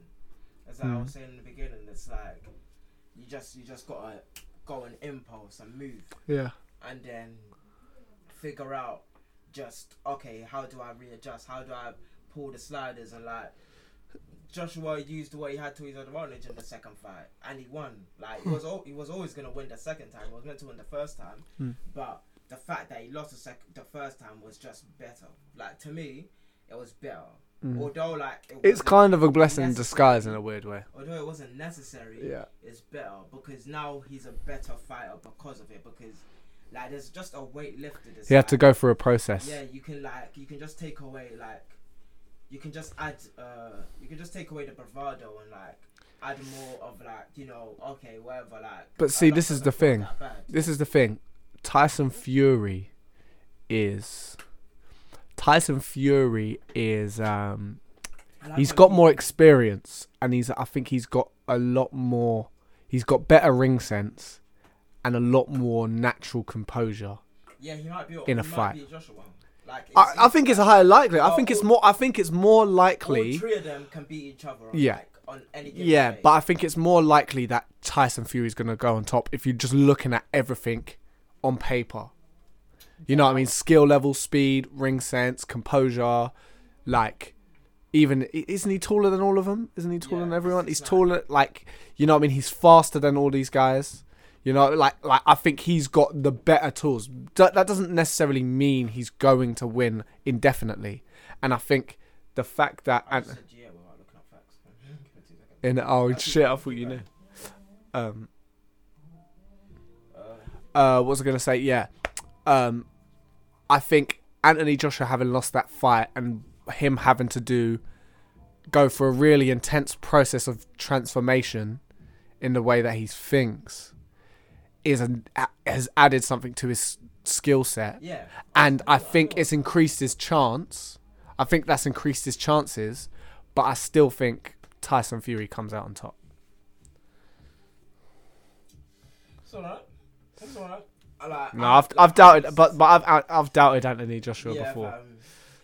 As I Mm. was saying in the beginning, it's like you just you just gotta go on impulse and move, Yeah. and then figure out just okay, how do I readjust? How do I pull the sliders and like. Joshua used what he had to his advantage in the second fight, and he won. Like he was, al- he was always gonna win the second time. He was meant to win the first time, Hmm. but the fact that he lost the second, the first time was just better. Like to me, it was better. Mm. Although like it It's kind of a blessing in disguise in a weird way. although it wasn't necessary, Yeah. it's better because now he's a better fighter because of it. Because like there's just a weight lifted. He had to go through a process. Yeah, you can like you can just take away like you can just add uh you can just take away the bravado and like add more of like you know okay whatever like. But see, this is the thing. This is the thing. Tyson Fury is Tyson Fury is um like he's got more experience and he's I think he's got a lot more he's got better ring sense and a lot more natural composure. Yeah, he might be in a fight. Joshua. Like I, I think it's a higher likelihood. I Oh, think it's more I think it's more likely three of them can beat each other. On, Yeah. Like, on any given Yeah, day. but I think it's more likely that Tyson Fury is going to go on top if you're just looking at everything on paper. You know what I mean? Skill level, speed, ring sense, composure, like even isn't he taller than all of them? Isn't he taller Yeah, than everyone? He's taller like you know what I mean? He's faster than all these guys. You know, like like I think he's got the better tools. D- that doesn't necessarily mean he's going to win indefinitely. And I think the fact that I and said yeah without looking up facts. Give me two seconds. in oh shit, I thought you knew. Um, Uh, uh, what was I gonna say? Yeah, um, I think Anthony Joshua having lost that fight and him having to do go for a really intense process of transformation in the way that he thinks is an, a- has added something to his skill set, yeah. and I think it's increased his chance. I think that's increased his chances, but I still think Tyson Fury comes out on top. It's alright. It's alright. I like. No, I- I've I've doubted, but but I've I've doubted Anthony Joshua yeah, before.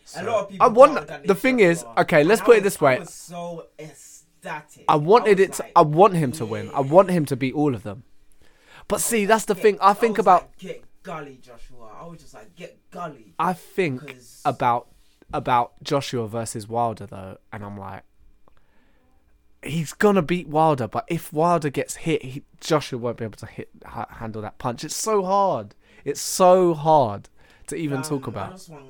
So- A lot of people. I want the thing is, okay, let's and put I it this way. I was so ecstatic. I wanted was it. To, I want him to win. I want him to beat all of them. But see, that's the thing. I think about. get gully, Joshua. I was just like, get gully. I think about about Joshua versus Wilder though, and I'm like, he's gonna beat Wilder. But if Wilder gets hit, he, Joshua won't be able to hit ha- handle that punch. It's so hard. It's so hard to even Fam, talk I about. just want,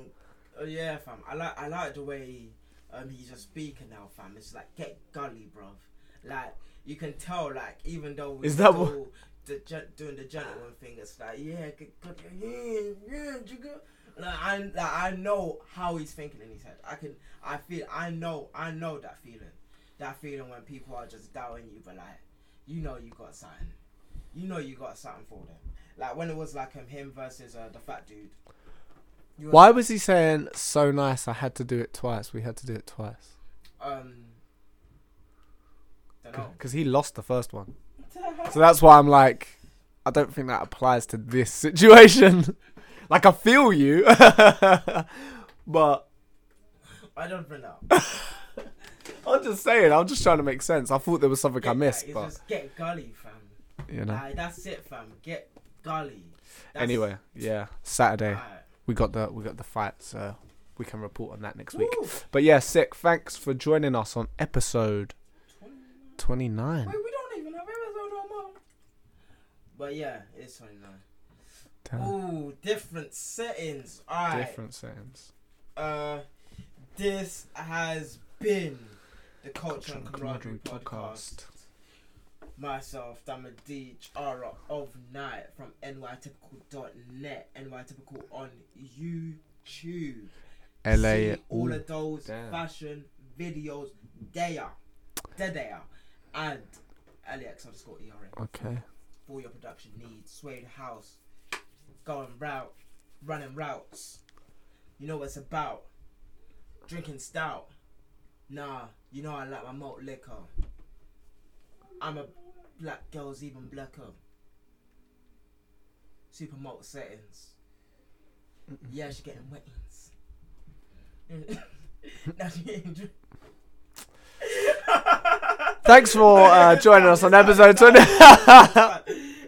uh, yeah, fam. I like, I like the way um he's just speaking now, fam. It's like get gully, bruv. Like you can tell, like even though we Is that still what- the doing the gentleman thing, it's like yeah, get gully, yeah, yeah, jigga. Like I, like, I know how he's thinking in his head. I can, I feel, I know, I know that feeling. That feeling when people are just doubting you, but like, you know, you got something. You know, you got something for them. Like when it was like um, him versus uh, the fat dude. Why like, was he saying so nice? I had to do it twice. We had to do it twice Um. Because he lost the first one. So that's why I'm like, I don't think that applies to this situation. like I feel you, but I don't think that. I'm just saying. I'm just trying to make sense. I thought there was something I missed, that. but just get gully, fam. you know. Like, that's it, fam. Get gully. That's, Anyway, yeah, Saturday alright. we got the we got the fight, so we can report on that next week. But yeah, sick. Thanks for joining us on episode 29. Wait, we don't even have episode no more. But yeah, it's 29. Damn. Ooh, different settings. Alright. Different settings. Uh, this has been the Culture and Camaraderie podcast. Myself, Dama D, Chara of Night from nytypical.net, nytypical on YouTube. LA. See all of those damn. fashion videos there. There They're there. And LAX underscore ERA Okay. For your production needs. Suede House, going route, running routes. You know what it's about. Drinking stout. Nah, you know I like my malt liquor. I'm a black girl's even blacker. Super malt settings. Yeah, she getting wettings. now she getting drink. Thanks for uh, joining us on episode 20.